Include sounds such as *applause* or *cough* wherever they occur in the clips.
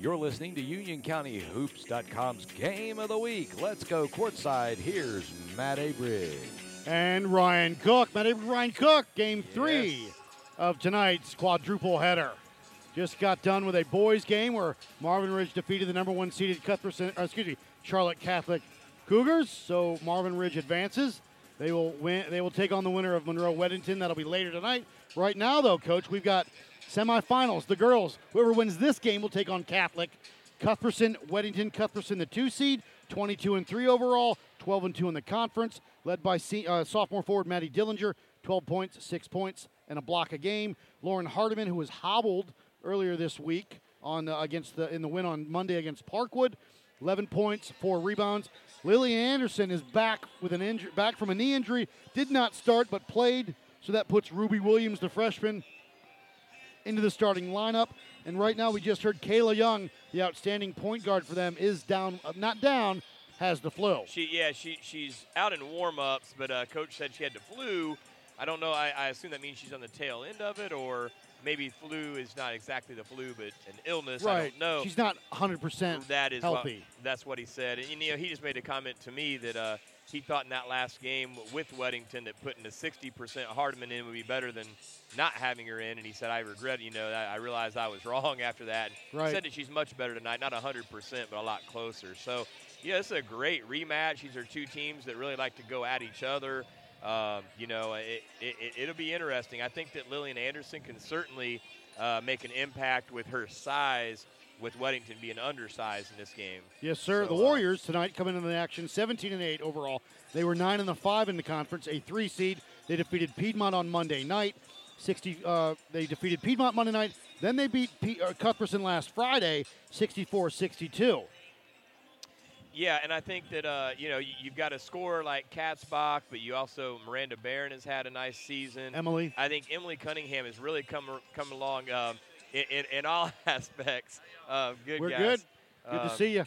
You're listening to UnionCountyHoops.com's Game of the Week. Let's go courtside. Here's Matt Abridge. And Ryan Cook. Matt Abridge, Ryan Cook, game three Yes. of tonight's quadruple header. Just got done with a boys game where Marvin Ridge defeated the number one seeded Cuthbertson, or excuse me, Charlotte Catholic Cougars. So Marvin Ridge advances. They will win. They will take on the winner of Monroe Weddington. That'll be later tonight. Right now, though, Coach, we've got semifinals. The girls. Whoever wins this game will take on Catholic. Cuthbertson, Weddington, Cuthbertson, the two seed, 22 and three overall, 12 and two in the conference, led by se- uh, sophomore forward Maddie Dillinger, 12 points, six points, and a block a game. Lauren Hardiman, who was hobbled earlier this week on uh, against the in the win on Monday against Parkwood, 11 points, four rebounds. Lily Anderson is back with an injury, back from a knee injury. Did not start, but played. So that puts Ruby Williams, the freshman, into the starting lineup. And right now, we just heard Kayla Young, the outstanding point guard for them, is down, uh, not down, has the flu. She yeah she she's out in warm-ups, but uh, coach said she had the flu. I don't know. I, I assume that means she's on the tail end of it, or maybe flu is not exactly the flu, but an illness. I right. don't know. She's not 100% That is healthy. What, that's what he said. And you know, he just made a comment to me that uh, he thought in that last game with Weddington that putting a 60% Hardman in would be better than not having her in. And he said, I regret, you know, I realized I was *laughs* wrong after that. And Right. Said that she's much better tonight, not 100%, but a lot closer. So, yeah, this is a great rematch. These are two teams that really like to go at each other. Um, you know, it, it, it, it'll be interesting. I think that Lillian Anderson can certainly uh, make an impact with her size, with Weddington being undersized in this game. Yes, sir. So, the uh, Warriors tonight coming into the action, 17 and 8 overall. They were 9 and the 5 in the conference, a 3 seed. They defeated Piedmont on Monday night. 60 uh, they defeated Piedmont Monday night. Then they beat P- uh, Cuthbertson last Friday, 64-62. Yeah, and I think that uh, you know you, you've got a scorer like Katzbach, but you also Miranda Barron has had a nice season. Emily. I think Emily Cunningham has really come come along um, in, in, in all *laughs* aspects. Uh, good We're guys. good. Good to Um, see you.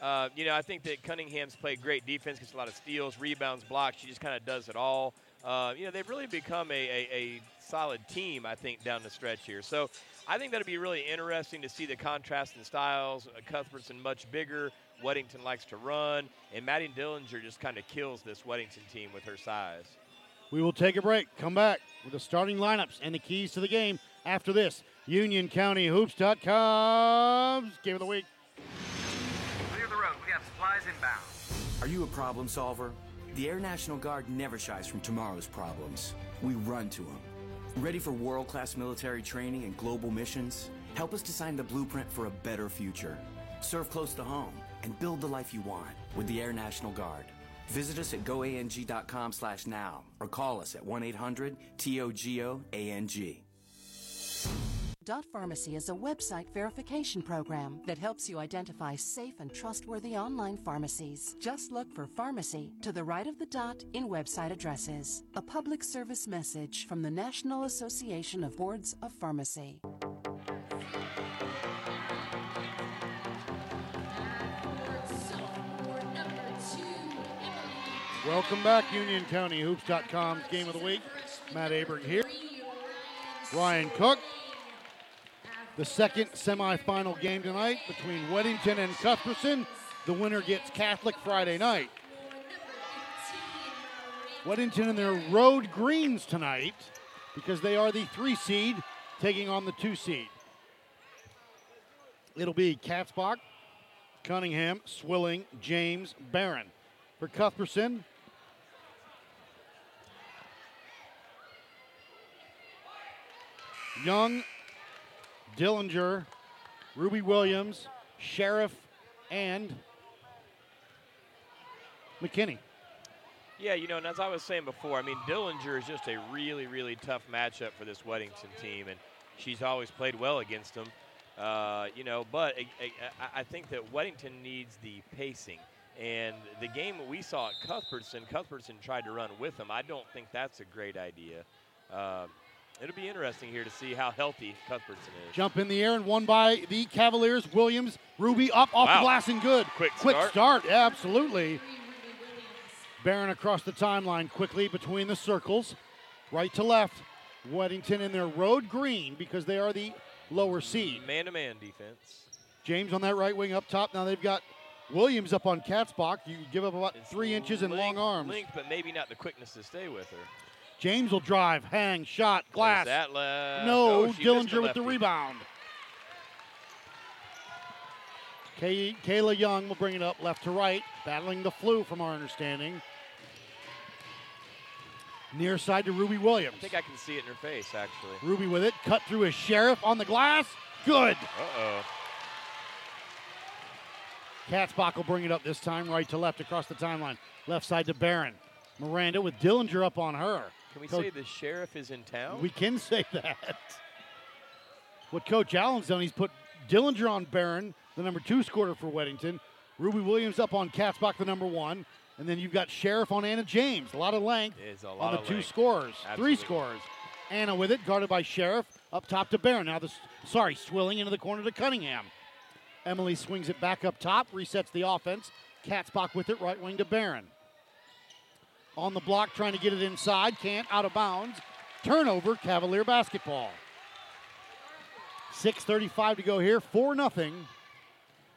Uh, you know, I think that Cunningham's played great defense, gets a lot of steals, rebounds, blocks. She just kind of does it all. Uh, you know, they've really become a, a, a solid team, I think, down the stretch here. So I think that'll be really interesting to see the contrast in styles. Uh, Cuthbertson much bigger. Weddington likes to run. And Maddie Dillinger just kind of kills this Weddington team with her size. We will take a break. Come back with the starting lineups and the keys to the game after this. UnionCountyHoops.com's Game of the Week. Clear the road. We have supplies inbound. Are you a problem solver? The Air National Guard never shies from tomorrow's problems. We run to them. Ready for world class military training and global missions? Help us design the blueprint for a better future. Serve close to home and build the life you want with the Air National Guard. Visit us at goang.com slash now or call us at 1 800 TOGO-ANG. Dot Pharmacy is a website verification program that helps you identify safe and trustworthy online pharmacies. Just look for pharmacy to the right of the dot in website addresses. A public service message from the National Association of Boards of Pharmacy. Welcome back, UnionCountyHoops.com's Game of the Week. Matt Abring here. Ryan Cook. The second semifinal game tonight between Weddington and Cuthbertson. The winner gets Catholic Friday night. Weddington in their road greens tonight because they are the three seed taking on the two seed. It'll be Katzbach, Cunningham, Swilling, James, Barron. For Cuthbertson, Young, Dillinger, Ruby Williams, Sheriff, and McKinney. Yeah, you know, and as I was saying before, I mean, Dillinger is just a really, really tough matchup for this Weddington team, and she's always played well against them. Uh, you know, but I, I, I think that Weddington needs the pacing. And the game we saw at Cuthbertson, Cuthbertson tried to run with them. I don't think that's a great idea. Um, it'll be interesting here to see how healthy Cuthbertson is. Jump in the air and won by the Cavaliers. Williams, Ruby up off Wow. the glass and good. Quick Quick start. start. Yeah, absolutely. Barron across the timeline quickly between the circles, right to left. Weddington in their road green because they are the lower seed. Man-to-man defense. James on that right wing up top. Now they've got Williams up on Katzbach. You give up about It's three inches and long arms. Length, but maybe not the quickness to stay with her. James will drive, hang, shot, glass. That left. No, Oh, Dillinger with the rebound. Kay- Kayla Young will bring it up left to right, battling the flu from our understanding. Near side to Ruby Williams. I think I can see it in her face, actually. Ruby with it, cut through a sheriff on the glass. Good. Uh-oh. Katzbach will bring it up this time, right to left across the timeline. Left side to Barron. Miranda with Dillinger up on her. Can we Coach- say the sheriff is in town? We can say that. What Coach Allen's done, he's put Dillinger on Barron, the number two scorer for Weddington. Ruby Williams up on Katzbach, the number one. And then you've got Sheriff on Anna James. A lot of length a on the of two length. scorers. Absolutely. Three scorers. Anna with it, guarded by Sheriff. Up top to Barron. Now, the, sorry, swilling into the corner to Cunningham. Emily swings it back up top, resets the offense. Katzbach with it, right wing to Barron. On the block, trying to get it inside. Can't, out of bounds. Turnover, Cavalier basketball. 6.35 to go here. 4 nothing,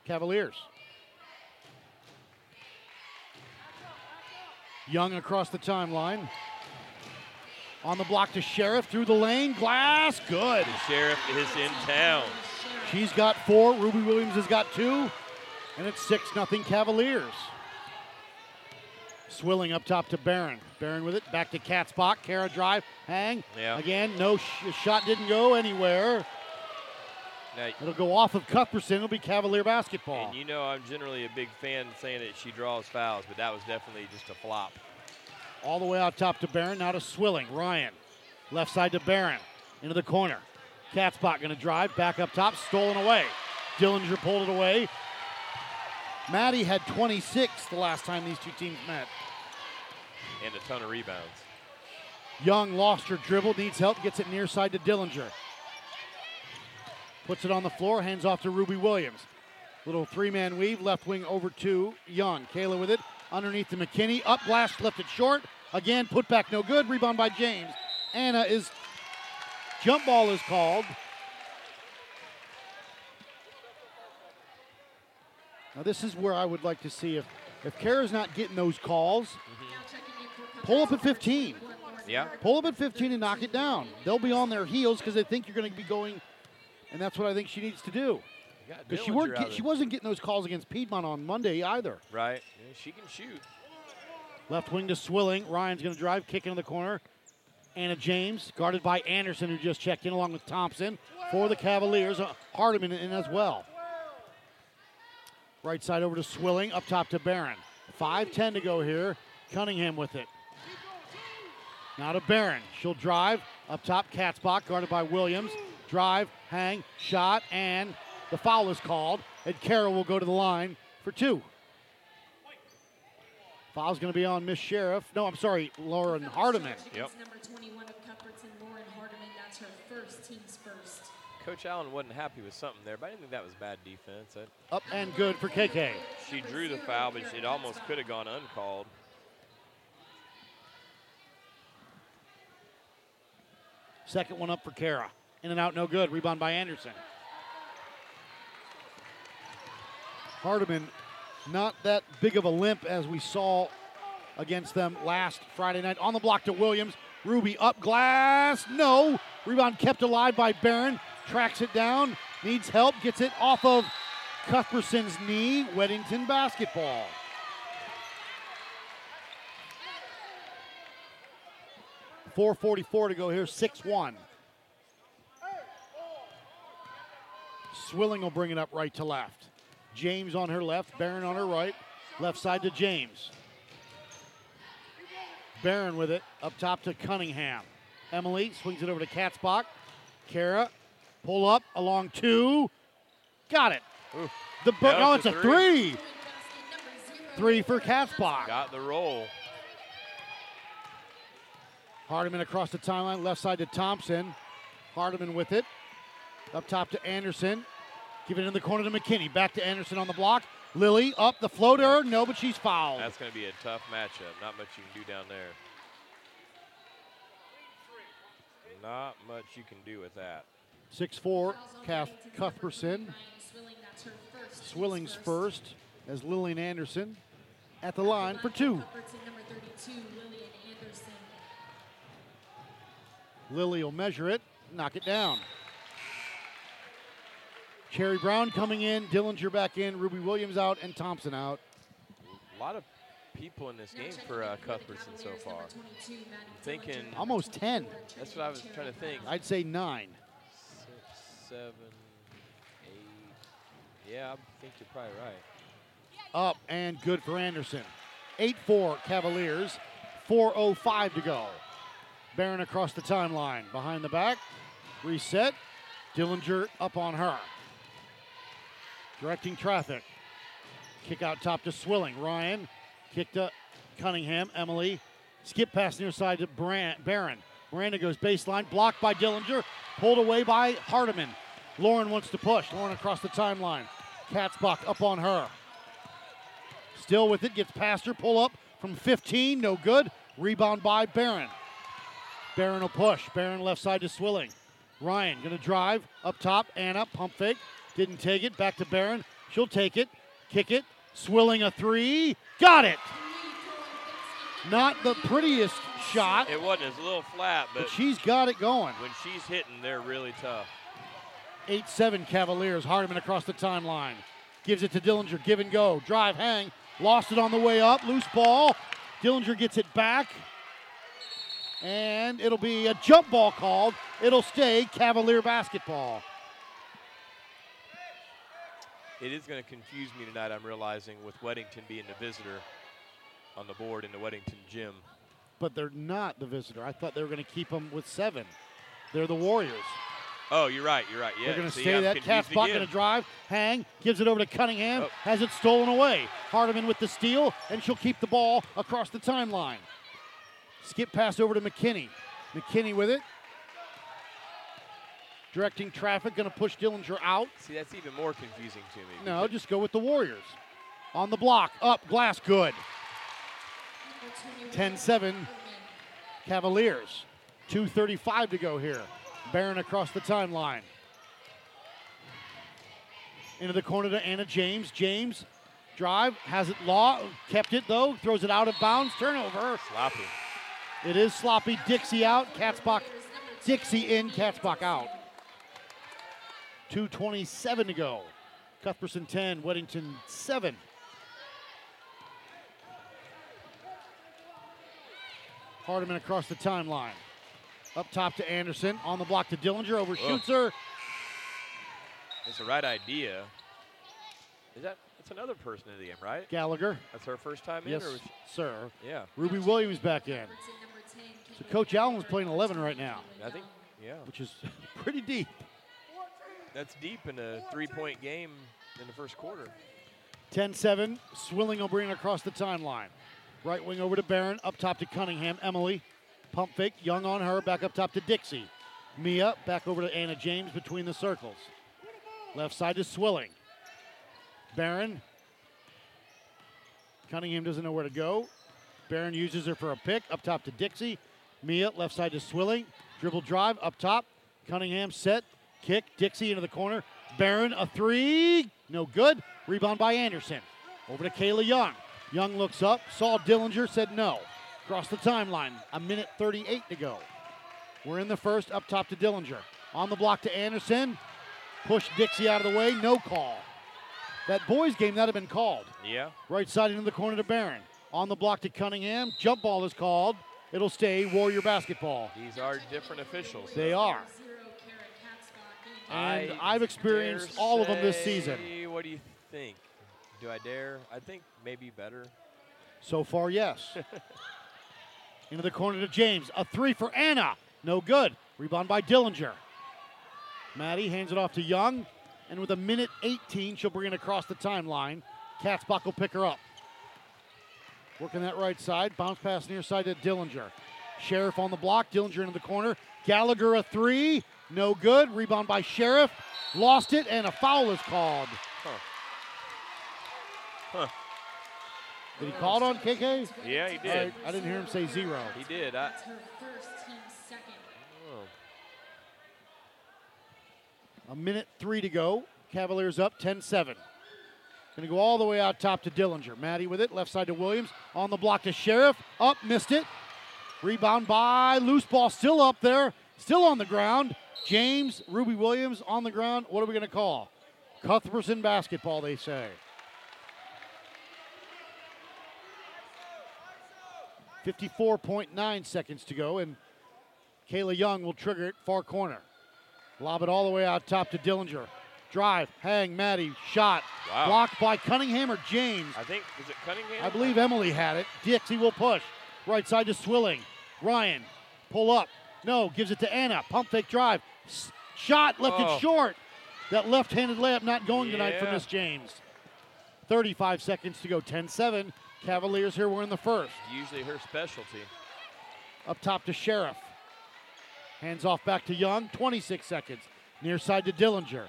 Cavaliers. Young across the timeline. On the block to Sheriff through the lane. Glass, good. The sheriff is in town. She's got four. Ruby Williams has got two. And it's 6 nothing Cavaliers. Swilling up top to Barron. Barron with it. Back to Katzbach. Kara drive. Hang. Yeah. Again, no sh- shot didn't go anywhere. Now, It'll go off of Cuthbertson. It'll be Cavalier basketball. and you know I'm generally a big fan saying that she draws fouls, but that was definitely just a flop. All the way out top to Barron. Now to Swilling. Ryan. Left side to Barron. Into the corner. Katzbach going to drive. Back up top. Stolen away. Dillinger pulled it away. Maddie had 26 the last time these two teams met. And a ton of rebounds. Young lost her dribble, needs help, gets it near side to Dillinger. Puts it on the floor, hands off to Ruby Williams. Little three man weave, left wing over to Young. Kayla with it, underneath to McKinney. Up blast, left it short. Again, put back no good. Rebound by James. Anna is, jump ball is called. Now, this is where I would like to see if, if Kara's not getting those calls, mm-hmm. Pull up at 15. Yeah. Pull up at 15 and knock it down. They'll be on their heels because they think you're going to be going, and that's what I think she needs to do. Because she weren't, get, she wasn't getting those calls against Piedmont on Monday either. Right. Yeah, she can shoot. Left wing to Swilling. Ryan's going to drive, kick into the corner. Anna James, guarded by Anderson, who just checked in along with Thompson for the Cavaliers. Uh, Hardiman in as well. Right side over to Swilling, up top to Barron. 5-10 to go here. Cunningham with it. Now to Barron. She'll drive. Up top, Katzbach, guarded by Williams. Drive, hang, shot, and the foul is called. And Kara will go to the line for two. Foul's going to be on Miss Sheriff. No, I'm sorry, Lauren Hardiman. Yep. Number 21 of Cuthbertson, Lauren Hardiman. That's her first, team's first. Coach Allen wasn't happy with something there, but I didn't think that was bad defense. That, Up and good for KK. she drew the foul, but it almost could have gone uncalled. Second one up for Kara. In and out, no good. Rebound by Anderson. Hardiman, not that big of a limp as we saw against them last Friday night. On the block to Williams. Ruby up glass. No. Rebound kept alive by Barron. Tracks it down. Needs help. Gets it off of Cuthbertson's knee. Weddington basketball. Four forty-four to go here. Six one. Swilling will bring it up right to left. James on her left, Barron on her right. Left side to James. Barron with it up top to Cunningham. Emily swings it over to Katzbach. Kara, pull up along two. Got it. The bu- no, it's a a three. Three for Katzbach. Got the roll. Hardiman across the timeline, left side to Thompson. Hardiman with it. Up top to Anderson. Give it in the corner to McKinney. Back to Anderson on the block. Lily up the floater. No, but she's fouled. That's going to be a tough matchup. Not much you can do down there. Not much you can do with that. 6'4, Kath Cuthbertson. Swilling, that's her first. Swilling's first as Lillian Anderson at the line for two. Cuthbertson, number 32, Lillian Anderson. Lily will measure it, knock it down. Cherry Brown coming in, Dillinger back in, Ruby Williams out, and Thompson out. A lot of people in this game for uh, Cuthbertson so far. Thinking Almost 10. That's what I was trying to think. I'd say nine. Six, seven, eight. Yeah, I think you're probably right. Up and good for Anderson. 8 4 Cavaliers, 4.05 to go. Barron across the timeline. Behind the back, reset. Dillinger up on her. Directing traffic. Kick out top to Swilling. Ryan kick to Cunningham. Emily skip pass near side to Brand, Barron. Miranda goes baseline, blocked by Dillinger, pulled away by Hardiman. Lauren wants to push. Lauren across the timeline. Katzbach up on her. Still with it, gets past her, pull up from 15, no good. Rebound by Barron. Barron will push. Barron left side to Swilling. Ryan gonna drive up top. Anna pump fake, didn't take it. Back to Barron. She'll take it, kick it. Swilling a three, got it. Not the prettiest shot, It wasn't. It's a little flat, but, but she's got it going. when she's hitting, they're really tough. 8 7 Cavaliers. Hardiman across the timeline. Gives it to Dillinger. Give and go. Drive, hang. Lost it on the way up. Loose ball. Dillinger gets it back. And it'll be a jump ball called. It'll stay Cavalier basketball. It is going to confuse me tonight, I'm realizing, with Weddington being the visitor on the board in the Weddington gym. But they're not the visitor. I thought they were going to keep them with seven. They're the Warriors. Oh, you're right. You're right. Yeah. They're going to stay that. again. going to drive, hang, gives it over to Cunningham, Oh. has it stolen away. Hardiman with the steal, and she'll keep the ball across the timeline. Skip pass over to McKinney. McKinney with it. Directing traffic, going to push Dillinger out. See, that's even more confusing to me. No, just go with the Warriors. On the block, up, glass, good. 10 7, Cavaliers. 2.35 to go here. Barron across the timeline. Into the corner to Anna James. James, drive, has it law, kept it though, throws it out of bounds, turnover. sloppy. It is sloppy. Dixie out, Katzbach. Dixie in, Katzbach out. 2.27 to go. Cuthbertson 10, Weddington 7. Hardiman across the timeline. Up top to Anderson. On the block to Dillinger. Overshoots her. It's the right idea. Is that? It's another person in the game, right? Gallagher. That's her first time Yes, in, or was sir. yeah? Ruby Williams back in. So Coach Allen's playing 11 right now, I think yeah. which is *laughs* pretty deep. That's deep in a three-point game in the first quarter. 10 7. Swilling will bring it across the timeline. Right wing over to Barron. Up top to Cunningham. Emily. Pump fake. Young on her. Back up top to Dixie. Mia. Back over to Anna James between the circles. Left side to Swilling. Barron. Cunningham doesn't know where to go. Barron uses her for a pick. Up top to Dixie. Mia. Left side to Swilling. Dribble drive. Up top. Cunningham set. Kick. Dixie into the corner. Barron a three. No good. Rebound by Anderson. Over to Kayla Young. Young looks up, saw Dillinger, said no. Across the timeline. A minute 38 to go. We're in the first, up top to Dillinger. On the block to Anderson. Push Dixie out of the way, no call. That boys game, that have been called. Yeah. Right side into the corner to Barron. On the block to Cunningham. Jump ball is called. It'll stay Warrior basketball. These are different officials. They are. And I've experienced all of them this season. What do you think? Do I dare? I think maybe better. So far, yes. *laughs* Into the corner to James. A three for Anna. No good. Rebound by Dillinger. Maddie hands it off to Young. And with a minute 18, she'll bring it across the timeline. Katzbach will pick her up. Working that right side. Bounce pass near side to Dillinger. Sheriff on the block. Dillinger into the corner. Gallagher a three. No good. Rebound by Sheriff. Lost it, and a foul is called. Huh. Huh. Did he call it on KK? Yeah, he did. right, I didn't hear him say zero. He did. I, her first team second. oh. A minute three to go. Cavaliers up 10 7. Going to go all the way out top to Dillinger. Maddie with it. Left side to Williams. On the block to Sheriff. Up, missed it. Rebound by loose ball. Still up there. Still on the ground. James, Ruby Williams on the ground. What are we going to call? Cuthbertson basketball, they say. 54.9 seconds to go, and Kayla Young will trigger it far corner. Lob it all the way out top to Dillinger. Drive, hang, Maddie, shot. Wow. Blocked by Cunningham or James. I think was it Cunningham? I believe Emily had it. Dixie will push. Right side to Swilling. Ryan, pull up. No, gives it to Anna. Pump fake drive. S- shot, left Oh. it short. That left handed layup not going tonight for Miss James. 35 seconds to go. 10 7. Cavaliers here. We're in the first. Usually her specialty. Up top to Sheriff. Hands off back to Young. 26 seconds. Near side to Dillinger.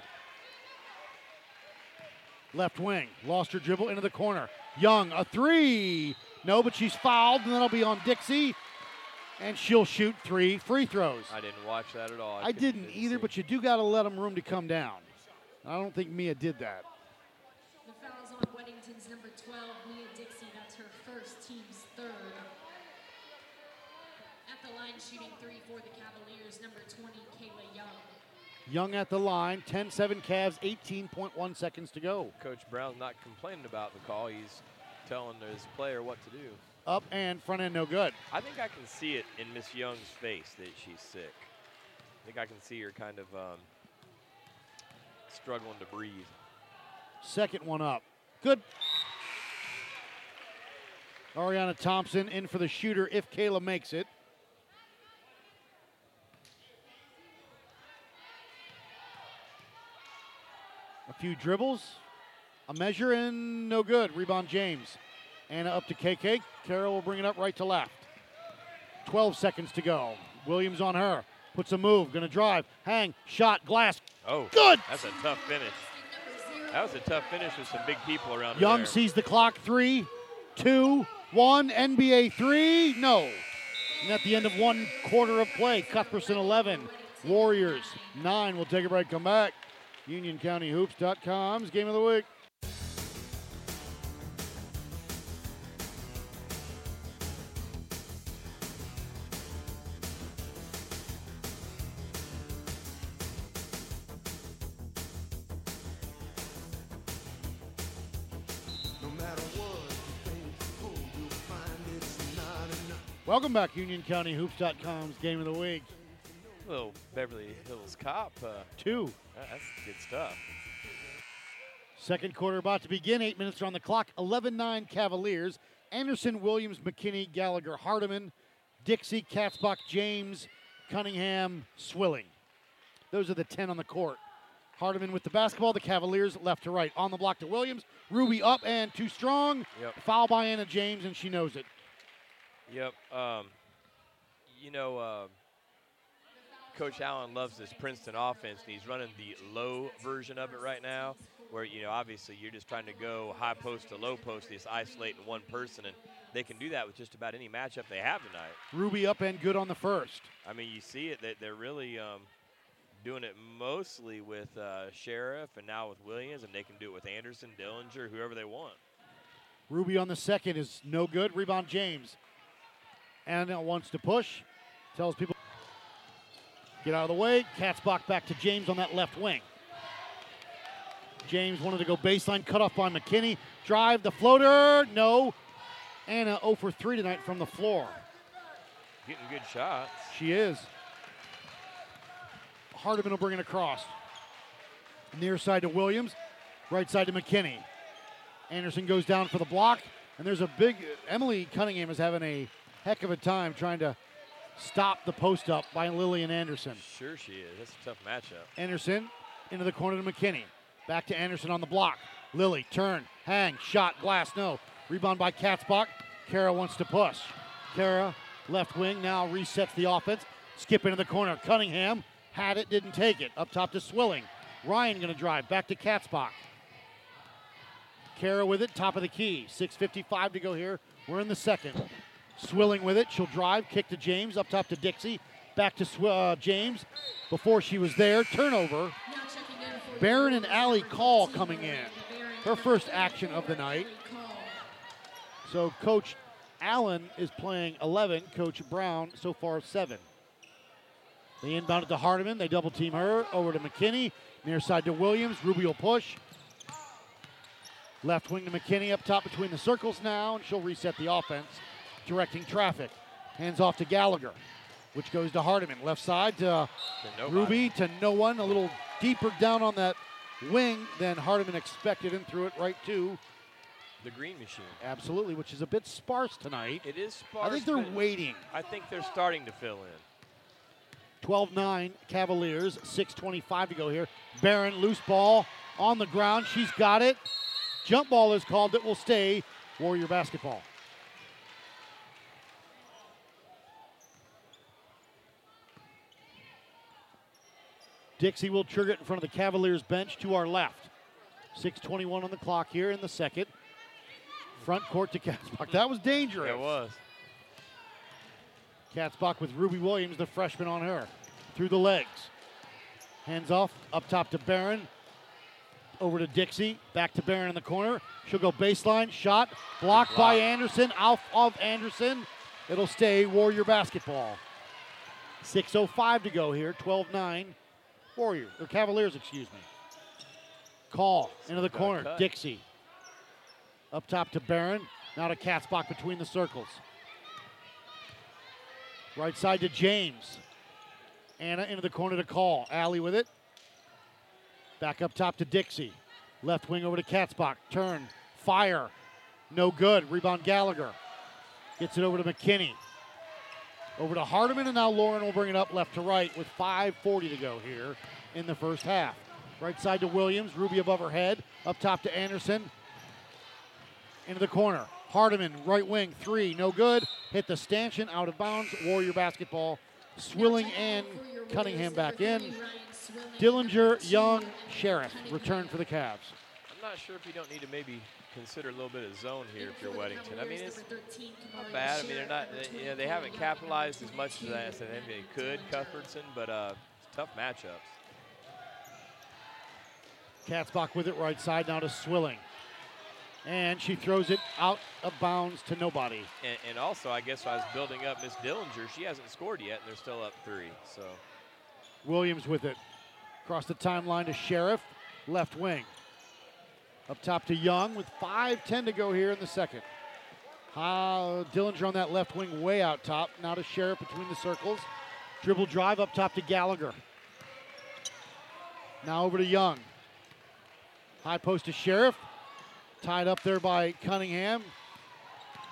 Left wing. Lost her dribble into the corner. Young, a three. No, but she's fouled, and that'll be on Dixie. And she'll shoot three free throws. I didn't watch that at all. I didn't either, but you do got to let them room to come down. I don't think Mia did that. The foul's on Weddington's number 12, Mia Dixie. That's her first, team's third. At the line, shooting three for the Cavaliers, number 20, Kayla Young. Young at the line. 10 7 Cavs, 18.1 seconds to go. Coach Brown's not complaining about the call. He's telling his player what to do. Up and front end, no good. I think I can see it in Miss Young's face that she's sick. I think I can see her kind of um, struggling to breathe. Second one up. Good. Ariana Thompson in for the shooter if Kayla makes it. Few dribbles, a measure, and no good. Rebound James. Anna up to KK. Kara will bring it up right to left. 12 seconds to go. Williams on her. Puts a move. Gonna drive. Hang. Shot. Glass. Oh, Good. That's a tough finish. That was a tough finish with some big people around Young sees the clock. Three, two, one. NBA three. No. And at the end of one quarter of play, Cuthbertson 11, Warriors 9. We'll take a break, come back. UnionCountyHoops.com's game of the week. Welcome back, UnionCountyHoops.com's game of the week. Little Beverly Hills Cop. Uh, Two. that's good stuff. Second quarter about to begin. Eight minutes are on the clock. 11 9 Cavaliers. Anderson, Williams, McKinney, Gallagher, Hardiman, Dixie, Katzbach, James, Cunningham, Swilling. Those are the 10 on the court. Hardiman with the basketball. The Cavaliers left to right. On the block to Williams. Ruby up and too strong. Yep. Foul by Anna James, and she knows it. Yep. Um, you know, uh, Coach Allen loves this Princeton offense, and he's running the low version of it right now, where you know obviously you're just trying to go high post to low post, just isolating one person, and they can do that with just about any matchup they have tonight. Ruby up and good on the first. I mean, you see it that they're really um, doing it mostly with uh, Sheriff and now with Williams, and they can do it with Anderson, Dillinger, whoever they want. Ruby on the second is no good. Rebound James. Anna wants to push. Tells people get out of the way. Katzbach back to James on that left wing. James wanted to go baseline, cut off by McKinney. Drive the floater. No. Anna 0 for 3 tonight from the floor. Getting good shots. She is. Hardiman will bring it across. Near side to Williams, right side to McKinney. Anderson goes down for the block, and there's a big. Emily Cunningham is having a heck of a time trying to stop the post up by Lillian Anderson. Sure, she is. That's a tough matchup. Anderson into the corner to McKinney. Back to Anderson on the block. Lily, turn, hang, shot, glass, no. Rebound by Katzbach. Kara wants to push. Kara, left wing, now resets the offense. Skip into the corner. Cunningham had it, didn't take it. Up top to Swilling. Ryan going to drive. Back to Katzbach. Kara with it, top of the key. 6.55 to go here. We're in the second. Swilling with it. She'll drive. Kick to James. Up top to Dixie. Back to uh, James. Before she was there. Turnover. Barron and Allie Call coming in. Her first action of the night. So Coach Allen is playing 11. Coach Brown so far 7. They inbound it to Hardiman. They double team her. Over to McKinney. Near side to Williams. Ruby will push. Left wing to McKinney up top between the circles now, and she'll reset the offense, directing traffic. Hands off to Gallagher, which goes to Hardiman. Left side to To. Ruby to no one. A little deeper down on that wing than Hardiman expected and threw it right to. The green machine. Absolutely, which is a bit sparse tonight. It is sparse. I think they're waiting. I think they're starting to fill in. 12 9 Cavaliers, 6.25 to go here. Barron, loose ball on the ground. She's got it. Jump ball is called. It will stay Warrior basketball. Dixie will trigger it in front of the Cavaliers bench to our left. 6.21 on the clock here in the second. Front court to *laughs* Katzbach. That was dangerous. It was. Katzbach with Ruby Williams, the freshman, on her. Through the legs. Hands off, up top to Barron. Over to Dixie. Back to Barron in the corner. She'll go baseline. Shot. Blocked by Anderson. Out of Anderson. It'll stay Warrior basketball. 6.05 to go here. 12 9. Warrior. Or Cavaliers, excuse me. Call into the corner. cut. Dixie. Up top to Barron. Now to Katzbach between the circles. Right side to James. Anna into the corner to call. Allie with it. Back up top to Dixie. Left wing over to Katzbach. Turn. Fire. No good. Rebound Gallagher. Gets it over to McKinney. Over to Hardiman, and now Lauren will bring it up left to right with 5.40 to go here in the first half. Right side to Williams. Ruby above her head. Up top to Anderson. Into the corner. Hardiman, right wing, three, no good. Hit the stanchion, out of bounds. Warrior basketball. Swilling and Cunningham back in. Dillinger, Young, Sheriff return for the Cavs. I'm not sure if you don't need to maybe consider a little bit of zone here if you're Weddington. I mean, it's not bad. I mean, they're not. They, you know, they haven't capitalized as much as I said they could, Cuthbertson, but uh, it's tough matchups. Katzbach with it right side now to Swilling. And she throws it out of bounds to nobody. And, and also, I guess I was building up Miss Dillinger. She hasn't scored yet, and they're still up three. So Williams with it. Across the timeline to Sheriff, left wing. Up top to Young with 5.10 to go here in the second. Uh, Dillinger on that left wing way out top. Now to Sheriff between the circles. Dribble drive up top to Gallagher. Now over to Young. High post to Sheriff. Tied up there by Cunningham.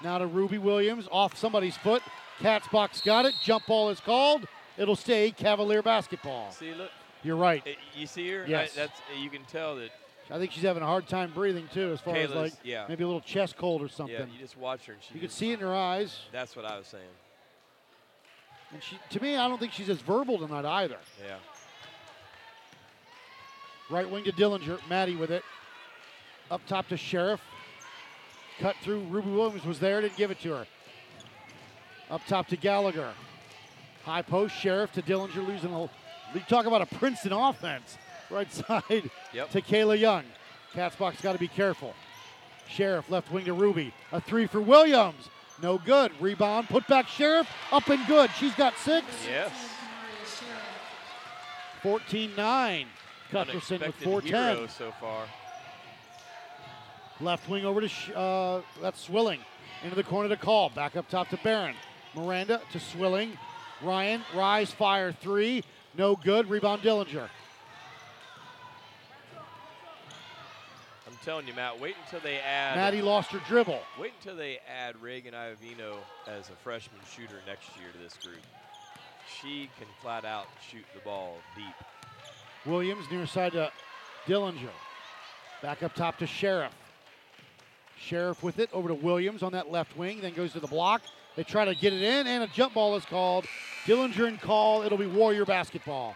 Now to Ruby Williams. Off somebody's foot. Katzbach's got it. Jump ball is called. It'll stay Cavalier basketball. see, look, You're right. you see her. I- Yes. that's you can tell that. I think she's having a hard time breathing too, as far as like yeah. maybe a little chest cold or something. Yeah, you just watch her, and she. you could just- see it in her eyes. That's what I was saying. And she, to me, I don't think she's as verbal tonight either. Yeah. Right wing to Dillinger. Maddie with it. Up top to Sheriff. Cut through. Ruby Williams was there, didn't give it to her. Up top to Gallagher. High post. Sheriff to Dillinger losing a. You talk about a Princeton offense. Right *laughs* side Yep. to Kayla Young. Katzbach's got to be careful. Sheriff left wing to Ruby. A three for Williams. No good. Rebound. Put back Sheriff. Up and good. She's got six. Yes. 14 9. Cuthbertson with Unexpected 410. hero so far. Left wing over to uh, that's Swilling. Into the corner to call. Back up top to Barron. Miranda to Swilling. Ryan, rise, fire three. No good. Rebound Dillinger. Telling you, Matt. Wait until they add. Maddie lost her dribble. Wait until they add Reagan Iovino as a freshman shooter next year to this group. She can flat out shoot the ball deep. Williams near side to Dillinger. Back up top to Sheriff. Sheriff with it over to Williams on that left wing, then goes to the block. They try to get it in, and a jump ball is called. Dillinger and call. It'll be Warrior basketball.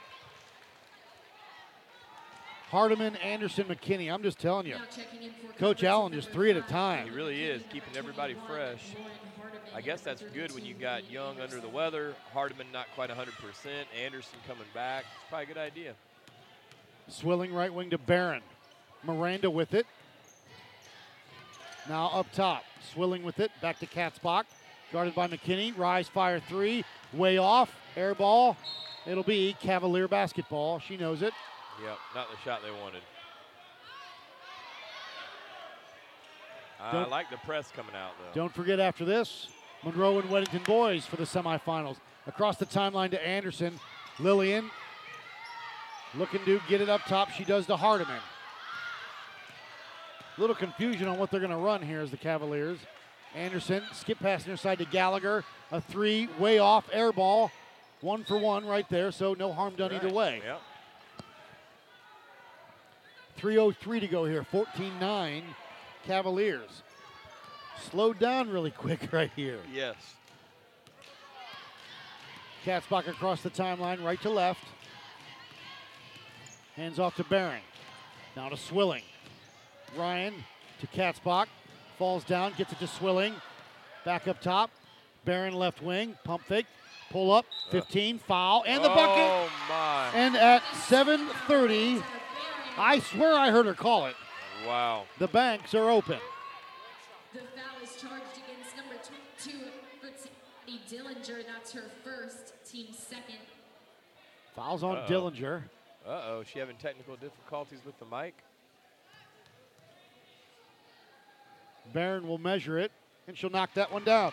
Hardiman, Anderson, McKinney. I'm just telling you. Now checking in for Coach Allen number just three at a time. He really is keeping everybody fresh. I guess that's good when you 32, got Young under the weather, Hardiman not quite 100%, Anderson coming back. It's probably a good idea. Swilling right wing to Barron. Miranda with it. Now up top. Swilling with it. Back to Katzbach. Guarded by McKinney. Rise, fire three. Way off. Air ball. It'll be Cavalier basketball. She knows it. Yep, not the shot they wanted. I Don't- like the press coming out, though. Don't forget after this, Monroe and Weddington boys for the semifinals. Across the timeline to Anderson. Lillian looking to get it up top. She does to Hardiman. Little confusion on what they're going to run here as the Cavaliers. Anderson skip pass near side to Gallagher. A three, way off, air ball. One for one right there, so no harm done either way. Yep. 3.03 to go here. 14 9 Cavaliers. Slowed down really *laughs* quick right here. Yes. Katzbach across the timeline, right to left. Hands off to Barron. Now to Swilling. Ryan to Katzbach. Falls down, gets it to Swilling. Back up top. Barron left wing. Pump fake. Pull up. 15. Foul. And the bucket. Oh, my. And at 7.30, I swear I heard her call it. Wow. The banks are open. The foul is charged against number 22, Brittany Dillinger. That's her first, team second. Fouls on Uh-oh. Dillinger. Uh-oh, she having technical difficulties with the mic? Barron will measure it, and she'll knock that one down.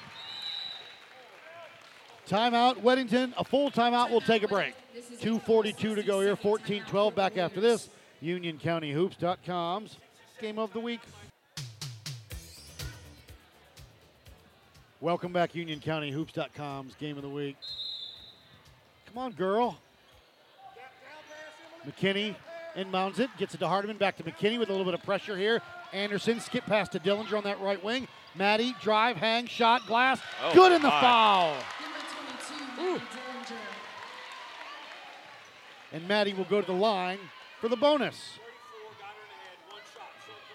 Timeout, Weddington. A full timeout. We'll take a break. 2.42 to go here. 14 12 back after this. UnionCountyHoops.com's game of the week. Welcome back, UnionCountyHoops.com's game of the week. Come on, girl. McKinney inbounds it, gets it to Hardiman, back to McKinney with a little bit of pressure here. Anderson skip pass to Dillinger on that right wing. Maddie drive, hang, shot, glass, Oh, good in the my. foul. Number 22, Maddie Dillinger. And Maddie will go to the line for the bonus.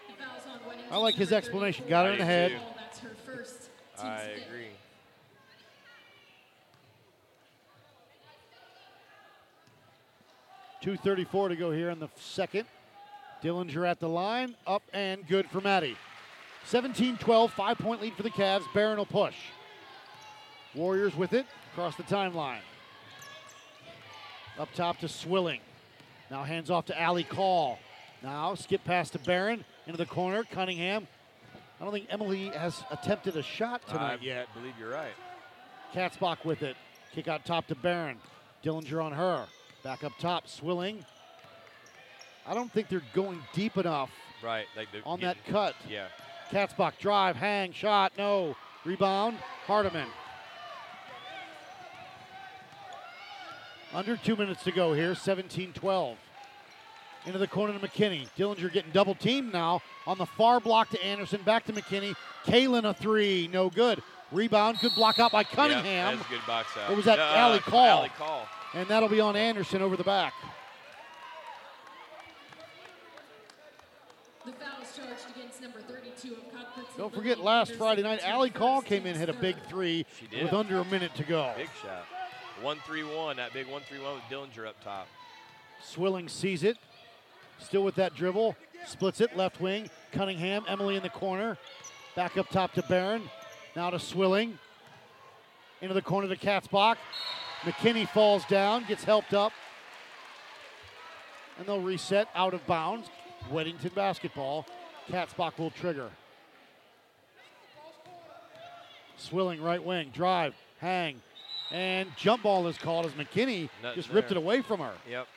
The foul's on Weddington's I like his explanation. Got her in the head. Ball, That's her first, team I agree. Two thirty-four to go here in the second. Dillinger at the line, up and good for Maddie. 17-12, five-point lead for the Cavs. Barron will push. Warriors with it across the timeline. Up top to Swilling. Now hands off to Allie Call. Now skip pass to Barron into the corner. Cunningham. I don't think Emily has attempted a shot tonight I yet. believe you're right. Katzbach with it. Kick out top to Barron. Dillinger on her. Back up top, Swilling. I don't think they're going deep enough Right. Like on getting- that cut. Yeah. Katzbach drive, hang, shot, no. Rebound, Hardiman. Under two minutes to go here, 17 12. Into the corner to McKinney. Dillinger getting double teamed now on the far block to Anderson. Back to McKinney. Kalen a three, no good. Rebound, good block out by Cunningham. Yeah, that's a good box out. Or was that Uh, Allie Call? Allie Call. And that'll be on Anderson over the back. The foul is charged against number 32 of Cuthbertson. Don't forget last Friday night, team Allie Call came in, team's hit a big three She did. with under a minute to go. Big shot. 1-3-1. That big 1-3-1 with Dillinger up top. Swilling sees it. Still with that dribble. Splits it left wing. Cunningham, Emily in the corner. Back up top to Barron. Now to Swilling. Into the corner to Katzbach. McKinney falls down, gets helped up. And they'll reset out of bounds. Weddington basketball. Katzbach will trigger. Swilling right wing. Drive. Hang. And jump ball is called as McKinney Nothing just ripped it away from her. Yep.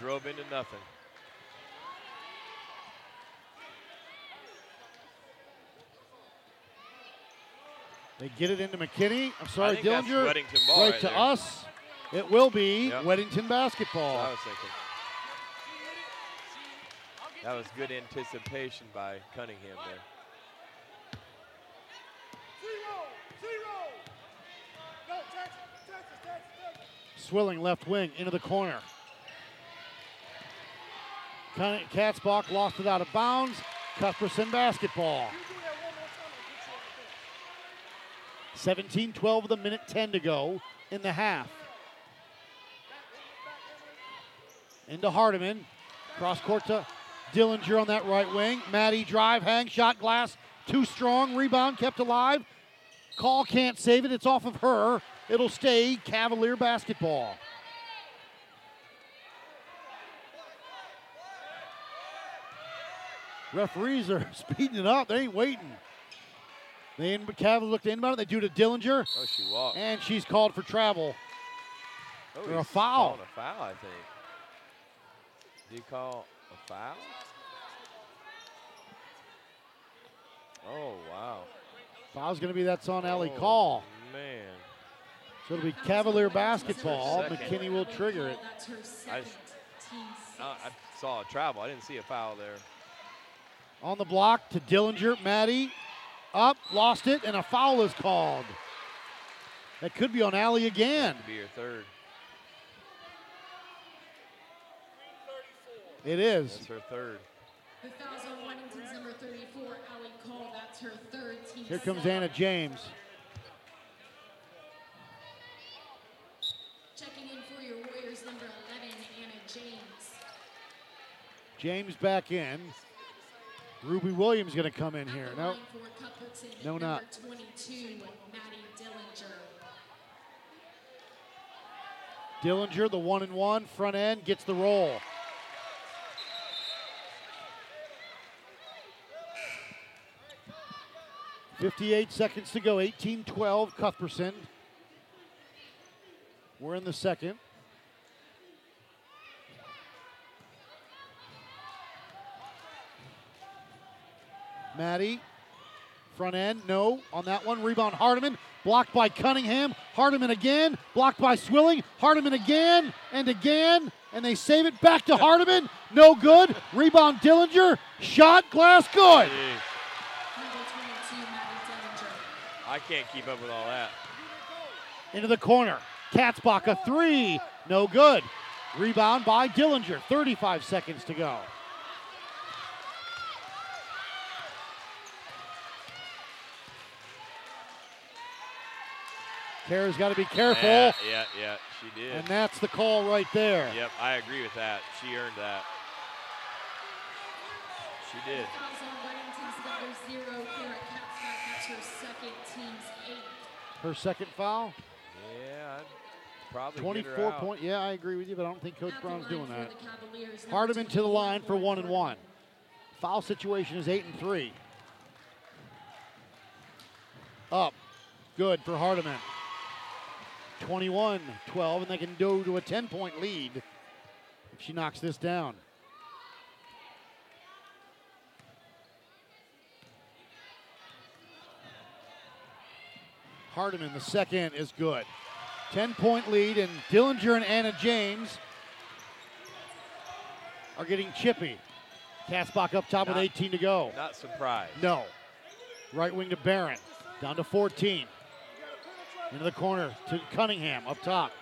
Drove into nothing. They get it into McKinney. I'm sorry, Dillinger. Weddington ball right right to there. us. It will be Yep. Weddington basketball. I was thinking. That was good anticipation by Cunningham there. Swilling left wing into the corner. Katzbach lost it out of bounds. Cuthbertson basketball. 17 12 with a minute 10 to go in the half. Into Hardiman. Cross court to Dillinger on that right wing. Maddie drive, hang, shot glass. Too strong. Rebound kept alive. Call can't save it. It's off of her. It'll stay Cavalier basketball. Referees are *laughs* speeding it up. They ain't waiting. They in, Cavalier look to inbound. it. They do to Dillinger, Oh, she walked. and she's called for travel. oh, or a foul. A foul, I think. Did he call a foul? Oh, wow. Foul's going to be that's on Allie Oh, Call. Man. So it'll be Cavalier basketball. McKinney will trigger it. I, second. Team I, I saw a travel. I didn't see a foul there. On the block to Dillinger. Maddie up, lost it, and a foul is called. That could be on Allie again. Could be your third. It is. That's her third. The foul's on Weddington's number 34, Allie Call. That's her third team. Here comes. Anna James. Checking in for your Warriors number 11, Anna James. James back in. Ruby Williams going to come in here. No, No, not. 22, Dillinger. Dillinger, the one and one, front end, gets the roll. Fifty-eight seconds to go. 18-12, Cuthbertson. We're in the second. Maddie, front end, no on that one. Rebound, Hardiman, blocked by Cunningham. Hardiman again, blocked by Swilling. Hardiman again and again, and they save it back to Hardiman. No good. Rebound, Dillinger. Shot, glass, good. Gee, Number 22, Maddie Dillinger. I can't keep up with all that. Into the corner. Katzbach, a three, no good. Rebound by Dillinger. 35 seconds to go. Kara's got to be careful. Yeah, yeah, yeah, she did. And that's the call right there. Yep, I agree with that. She earned that. She did. Fouls on Weddington's number zero, Kara Katzbach. That's her second, team's eighth. Her second foul. Yeah, I'd probably get her 24 out. point. Yeah, I agree with you, but I don't think Coach At Brown's doing that. the Cavaliers, number Hardiman to the line for one and one. Foul situation is eight and three. Up. Good for Hardiman. 21 12, and they can go to a 10 point lead if she knocks this down. Hardiman, the second is good. 10 point lead, and Dillinger and Anna James are getting chippy. Katzbach up top with 18 to go. Not surprised. No. Right wing to Barron. Down to 14. Into the corner to Cunningham up top.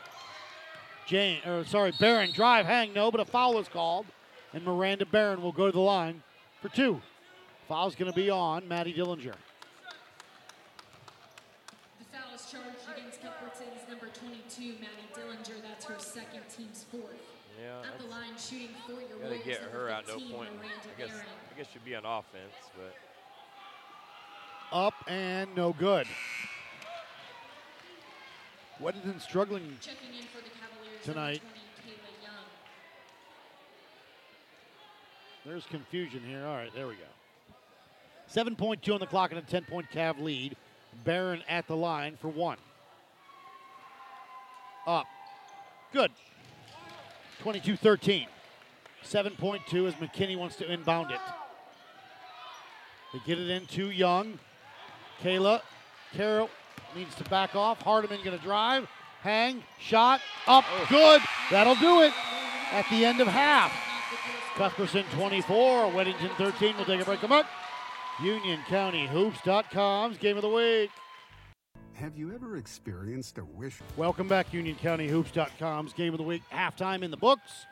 Jane, or sorry, Barron drive hang no, but a foul is called, and Miranda Barron will go to the line for two. Foul's going to be on Maddie Dillinger. The foul is charged against Cuthbertson's number 22, Maddie Dillinger. That's her second, team's fourth. Yeah, At the line, shooting for your gotta Warriors get her out. No point. Miranda I guess. Barron. I guess she'd be on offense, but Up and no good. Weddington struggling Checking in for the Cavaliers Tonight. number 20, Kayla Young. There's confusion here. All right, there we go. 7.2 on the clock and a 10 point Cav lead. Barron at the line for one. Up. Good. 22 13. 7.2 as McKinney wants to inbound it. They get it into Young. Kayla. Carroll needs to back off. Hardiman going to drive. Hang. Shot. Up. Good. That'll do it at the end of half. Cuthbertson 24, Weddington 13. We'll take a break. Come on. UnionCountyHoops.com's game of the week. Have you ever experienced a wish? Welcome back, UnionCountyHoops.com's Game of the Week. Halftime in the books.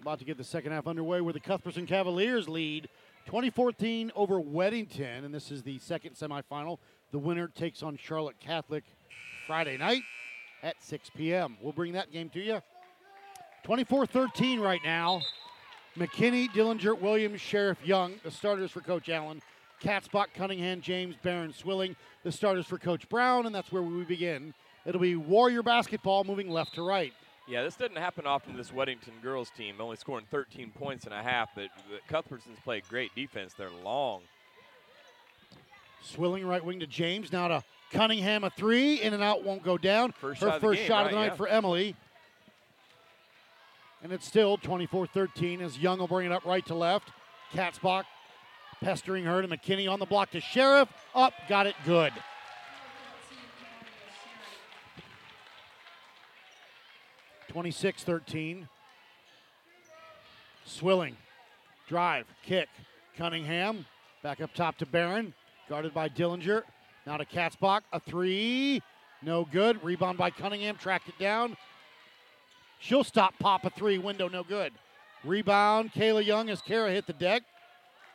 About to get the second half underway where the Cuthbertson Cavaliers lead 2014 over Weddington, and this is the second semifinal. The winner takes on Charlotte Catholic Friday night at 6 p.m. We'll bring that game to you. 24 13 right now. McKinney, Dillinger, Williams, Sheriff, Young, the starters for Coach Allen. Katzbach, Cunningham, James, Barron, Swilling, the starters for Coach Brown, and that's where we begin. It'll be Warrior basketball moving left to right. Yeah, this doesn't happen often this Weddington girls team, only scoring 13 points and a half, but, but Cuthbertson's played great defense. They're long. Swilling right wing to James. Now to Cunningham, a three. In and out won't go down. First Her shot of first game, shot of the night yeah. for Emily. And it's still 24 13 as Young will bring it up right to left. Katzbach pestering her to McKinney on the block to Sheriff. Up, got it good. Twenty-six thirteen. Swilling. Drive, kick. Cunningham. Back up top to Barron. Guarded by Dillinger. Now to Katzbach. A three. No good. Rebound by Cunningham. Tracked it down. She'll stop pop a three. Window no good. Rebound. Kayla Young as Kara hit the deck.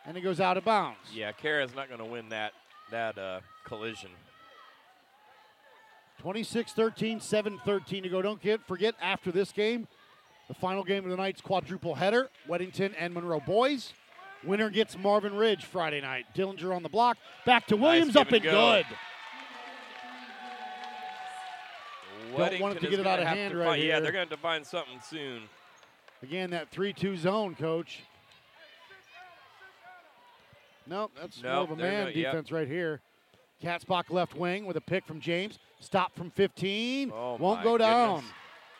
And it goes out of bounds. Yeah, Kara's not going to win that that uh, collision. 26 13, 7 13 to go. Don't get, forget after this game, the final game of the night's quadruple header Weddington and Monroe boys. Winner gets Marvin Ridge Friday night. Dillinger on the block. Back to Williams, give up and and go. good. Don't want it to get it out of hand right find- Yeah, here. they're going to have to find something soon. Again, that 3 2 zone, coach. Nope, that's more of a man gonna- yep. defense right here. Katzbach left wing with a pick from James. Stop from 15. Oh, Won't go down. goodness.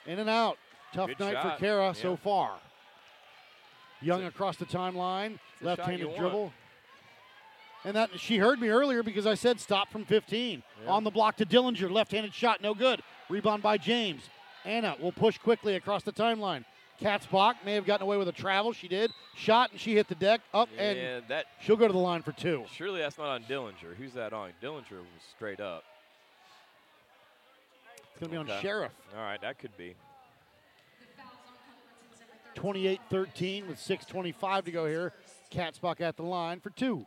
In and out. Tough Good night shot. for Kara so far. Young across the timeline, left-handed want. dribble. And that she heard me earlier because I said stop from 15. Yeah. On the block to Dillinger, left-handed shot, no good. Rebound by James. Anna will push quickly across the timeline. Katzbach may have gotten away with a travel. She did. Shot and she hit the deck up Yeah, and that she'll go to the line for two. surely that's not on Dillinger. Who's that on? Dillinger was straight up. It's going to be on Sheriff. All right, that could be. 28 13 with 6.25 to go here. Katzbach at the line for two.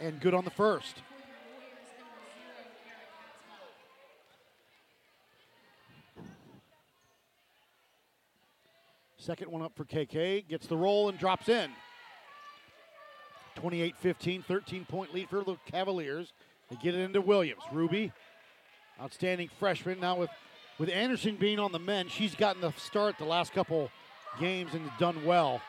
And good on the first. Second one up for KK. Gets the roll and drops in. 28 15, 13 point lead for the Cavaliers. They get it into Williams. Ruby, outstanding freshman. Now with, with Anderson being on the men, she's gotten the start the last couple games and done well.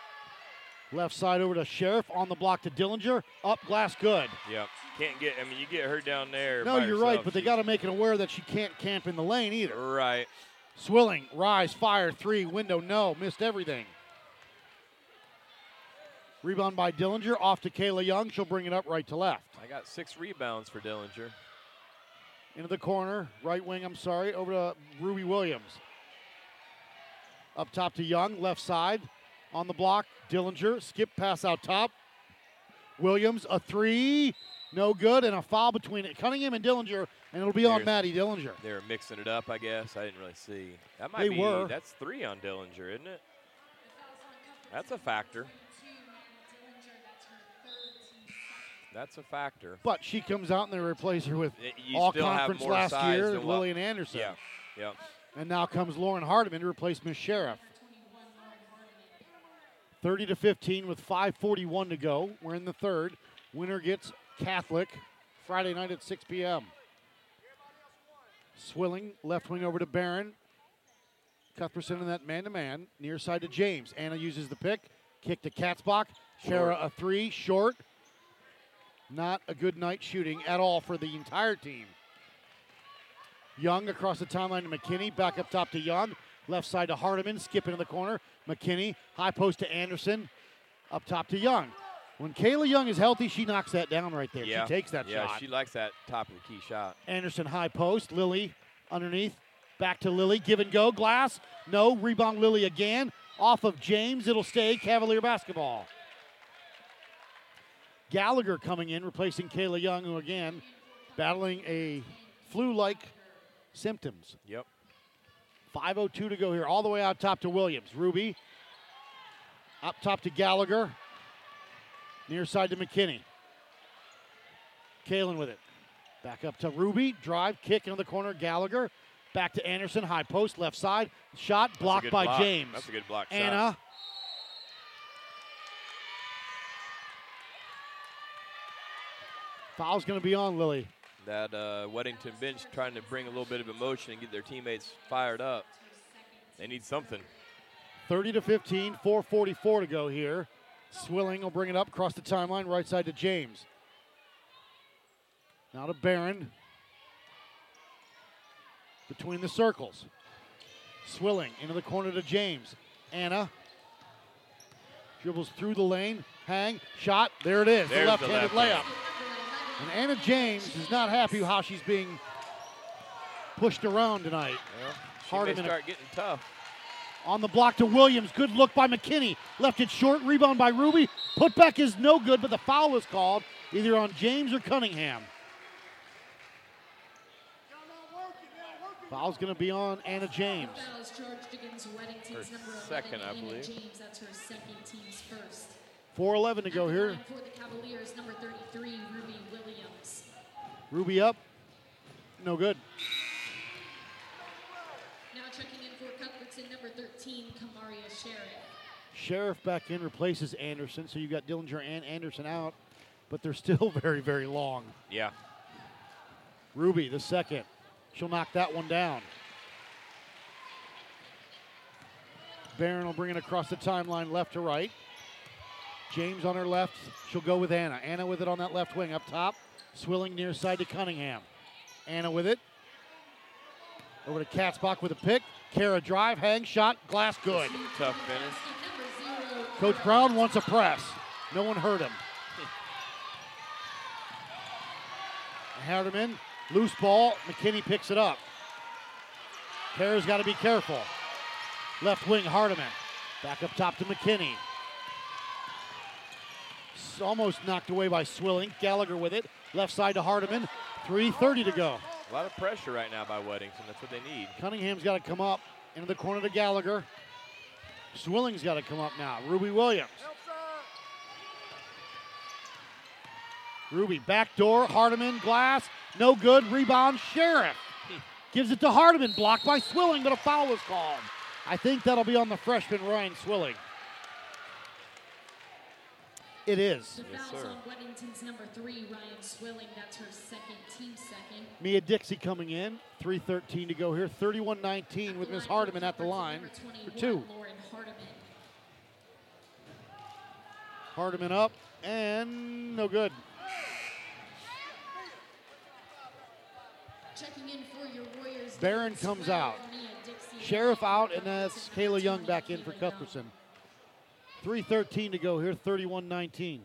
Left side over to Sheriff on the block to Dillinger. Up glass good. Yep. Can't get. I mean, you get her down there. No, you're right, but they got to make it aware that she can't camp in the lane either. Right. Swilling, rise, fire, three, window, no, missed everything. Rebound by Dillinger, off to Kayla Young. She'll bring it up right to left. I got six rebounds for Dillinger. Into the corner, right wing, I'm sorry, over to Ruby Williams. Up top to Young, left side. On the block, Dillinger, skip pass out top. Williams, a three, no good, and a foul between it. Cunningham and Dillinger, and it'll be on Maddie Dillinger. They were mixing it up, I guess. I didn't really see. That might They be. were. That's three on Dillinger, isn't it? That's a factor. That's a factor. But she comes out and they replace her with all conference last year, Lillian Anderson. Yeah. Yeah. And now comes Lauren Hardiman to replace Miss Sheriff. 30 to 15 with 5:41 to go. We're in the third. Winner gets Catholic Friday night at 6 p.m. Swilling left wing over to Barron. Cuthbertson in that man-to-man near side to James. Anna uses the pick. Kick to Katzbach. Kara a three short. Not a good night shooting at all for the entire team. Young across the timeline to McKinney. Back up top to Young. Left side to Hardiman. Skip into the corner. McKinney. High post to Anderson. Up top to Young. When Kayla Young is healthy, she knocks that down right there. Yeah. She takes that yeah, shot. Yeah, she likes that top of the key shot. Anderson high post. Lily underneath. Back to Lily. Give and go. Glass. No. Rebound Lily again. Off of James. It'll stay Cavalier basketball. Gallagher coming in, replacing Kayla Young, who again battling a flu-like symptoms. Yep. 5.02 to go here, all the way out top to Williams. Ruby up top to Gallagher. Near side to McKinney. Kalen with it. Back up to Ruby. Drive, kick into the corner. Gallagher. Back to Anderson. High post, left side. Shot blocked by block. James. That's a good block. Anna. Foul's going to be on Lily. That uh, Weddington bench trying to bring a little bit of emotion and get their teammates fired up. They need something. 30 to 15, 444 to go here. Swilling will bring it up across the timeline, right side to James. Now to Barron. Between the circles. Swilling into the corner to James. Anna dribbles through the lane. Hang, shot. There it is. There's the the left-handed left layup. And Anna James is not happy how she's being pushed around tonight. She Hard may a minute. start getting tough. On the block to Williams. Good look by McKinney. Left it short. Rebound by Ruby. Putback is no good, but the foul is called either on James or Cunningham. Foul's going to be on Anna James. Foul is charged against Weddington's Her number 11, second, I believe. James. That's her second, team's first. 4.11 to go here. For the Cavaliers, number 33, Ruby Williams. Ruby up. No good. Now checking in for Cuthbertson, number 13, Kamaria Sheriff. Sheriff back in replaces Anderson, so you've got Dillinger and Anderson out, but they're *laughs* still very, very long. Yeah. Ruby, the second. She'll knock that one down. Barron will bring it across the timeline left to right. James on her left. She'll go with Anna. Anna with it on that left wing up top. Swilling near side to Cunningham. Anna with it. Over to Katzbach with a pick. Kara drive, hang, shot, glass good. Tough finish. Coach Brown wants a press. No one heard him. Hardiman, loose ball. McKinney picks it up. Kara's got to be careful. Left wing, Hardiman. Back up top to McKinney. S- Almost knocked away by Swilling. Gallagher with it. Left side to Hardiman. 3.30 to go. A lot of pressure right now by Weddington. That's what they need. Cunningham's got to come up into the corner to Gallagher. Swilling's got to come up now. Ruby Williams. Ruby back door. Hardiman glass. No good. Rebound. Sheriff *laughs* gives it to Hardiman. Blocked by Swilling, but a foul is called. I think that'll be on the freshman Ryan Swilling. The It is. foul's on Weddington's number three, Ryan Swilling. That's her second, team second. Mia Dixie coming in. 3.13 to go here. 31 19 with Miss Hardiman at the line for two. Lauren Hardiman. Hardiman up and no good. Checking in for your Warriors. Barron comes out. Sheriff out, and that's Kayla Young back in for Cuthbertson. 3.13 to go here, 31 19.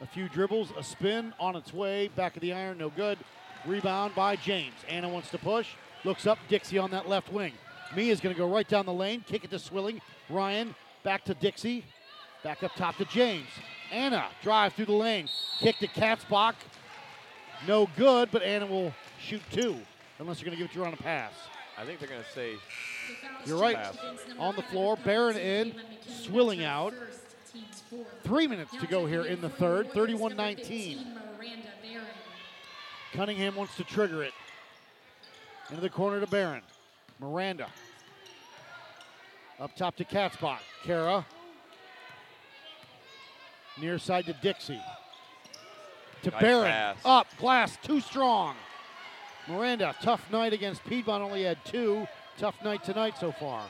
A few dribbles, a spin on its way, back of the iron, no good. Rebound by James. Anna wants to push, looks up, Dixie on that left wing. Mia's going to go right down the lane, kick it to Swilling. Ryan back to Dixie, back up top to James. Anna drive through the lane, kick to Katzbach. No good, but Anna will shoot two, unless you're going to give it to her on a pass. I think they're going to say You're right. On the floor, Barron in, Swilling out. Three minutes to go here in the third, 31 19. Cunningham wants to trigger it. Into the corner to Barron. Miranda. Up top to Katzbach. Kara. Near side to Dixie. To Nice Barron. pass. Up. Glass. Too strong. Miranda. Tough night against Piedmont. Only had two. Tough night tonight so far.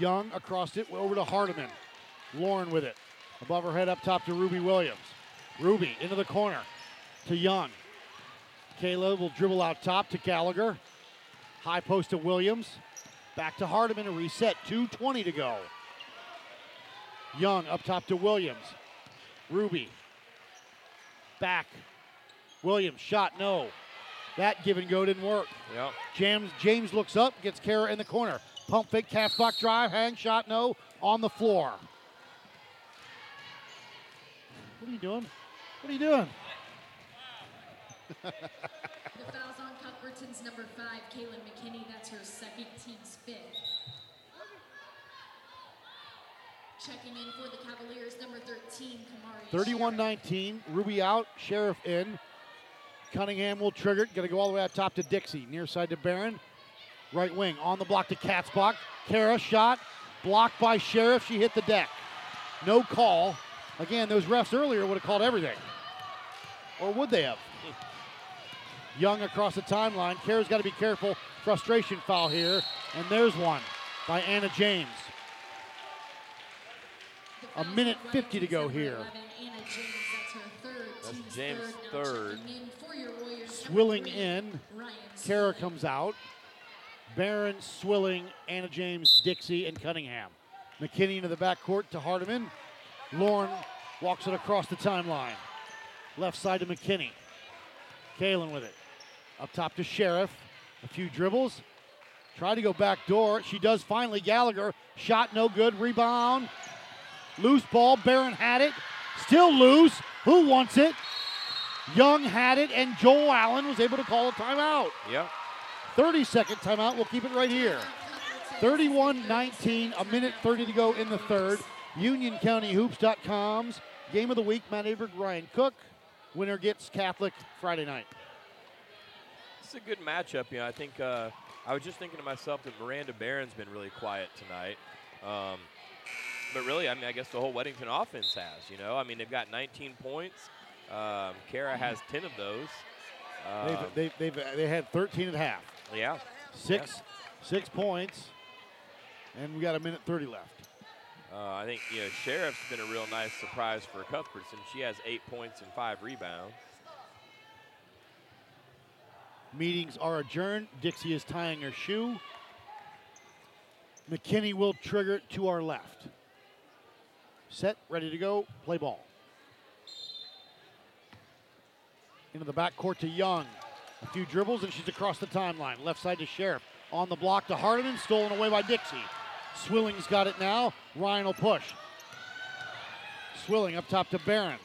Young across it over to Hardiman. Lauren with it. Above her head up top to Ruby Williams. Ruby into the corner to Young. Kayla will dribble out top to Gallagher. High post to Williams. Back to Hardiman to reset. 2.20 to go. Young up top to Williams. Ruby. Back. Williams shot no. That give and go didn't work. Yep. James James looks up, gets Kara in the corner. Pump fake, calf block drive, hang shot, no, on the floor. What are you doing? What are you doing? *laughs* The foul's on Cuthbertson's number five, Kaylin McKinney. That's her second, team's fifth. Checking in for the Cavaliers, number 13, Kamari. 31 19. Ruby out, Sheriff in. Cunningham will trigger it. Going to go all the way up top to Dixie. Near side to Barron. Right wing on the block to Katzbach. Kara shot. Blocked by Sheriff. She hit the deck. No call. Again, those refs earlier would have called everything. Or would they have? *laughs* Young across the timeline. Kara's got to be careful. Frustration foul here. And there's one by Anna James. A minute 50 to go here. Anna that's her third, That's team's James' third. Now third. checking in for your Warriors, number Swilling in. Kara comes out. Barron, Swilling, Anna James, Dixie, and Cunningham. McKinney into the backcourt to Hardiman. Lauren walks it across the timeline. Left side to McKinney. Kalen with it. Up top to Sheriff. A few dribbles. Try to go back door. She does finally. Gallagher. Shot no good. Rebound. Loose ball. Barron had it. Still loose. Who wants it? Young had it, and Joel Allen was able to call a timeout. Yep. 30 second timeout. We'll keep it right here. 31 19, a minute 30 to go in the third. UnionCountyHoops.com's game of the week. Matt Aberg, Ryan Cook. Winner gets Catholic Friday night. It's a good matchup. You know, I think uh, I was just thinking to myself that Miranda Barron's been really quiet tonight. Um, but really, I mean, I guess the whole Weddington offense has. You know, I mean, they've got 19 points. Um, Kara has 10 of those. Um, They've, they've, they've, they had 13 at half. yeah. Six, six points, and we got a minute 30 left. Uh, I think you know Sheriff's been a real nice surprise for Cuthbertson. She has eight points and five rebounds. Meetings are adjourned. Dixie is tying her shoe. McKinney will trigger to our left. Set, ready to go, play ball. Into the backcourt to Young. A few dribbles and she's across the timeline. Left side to Sheriff. On the block to Hardiman, stolen away by Dixie. Swilling's got it now. Ryan will push. Swilling up top to Barron.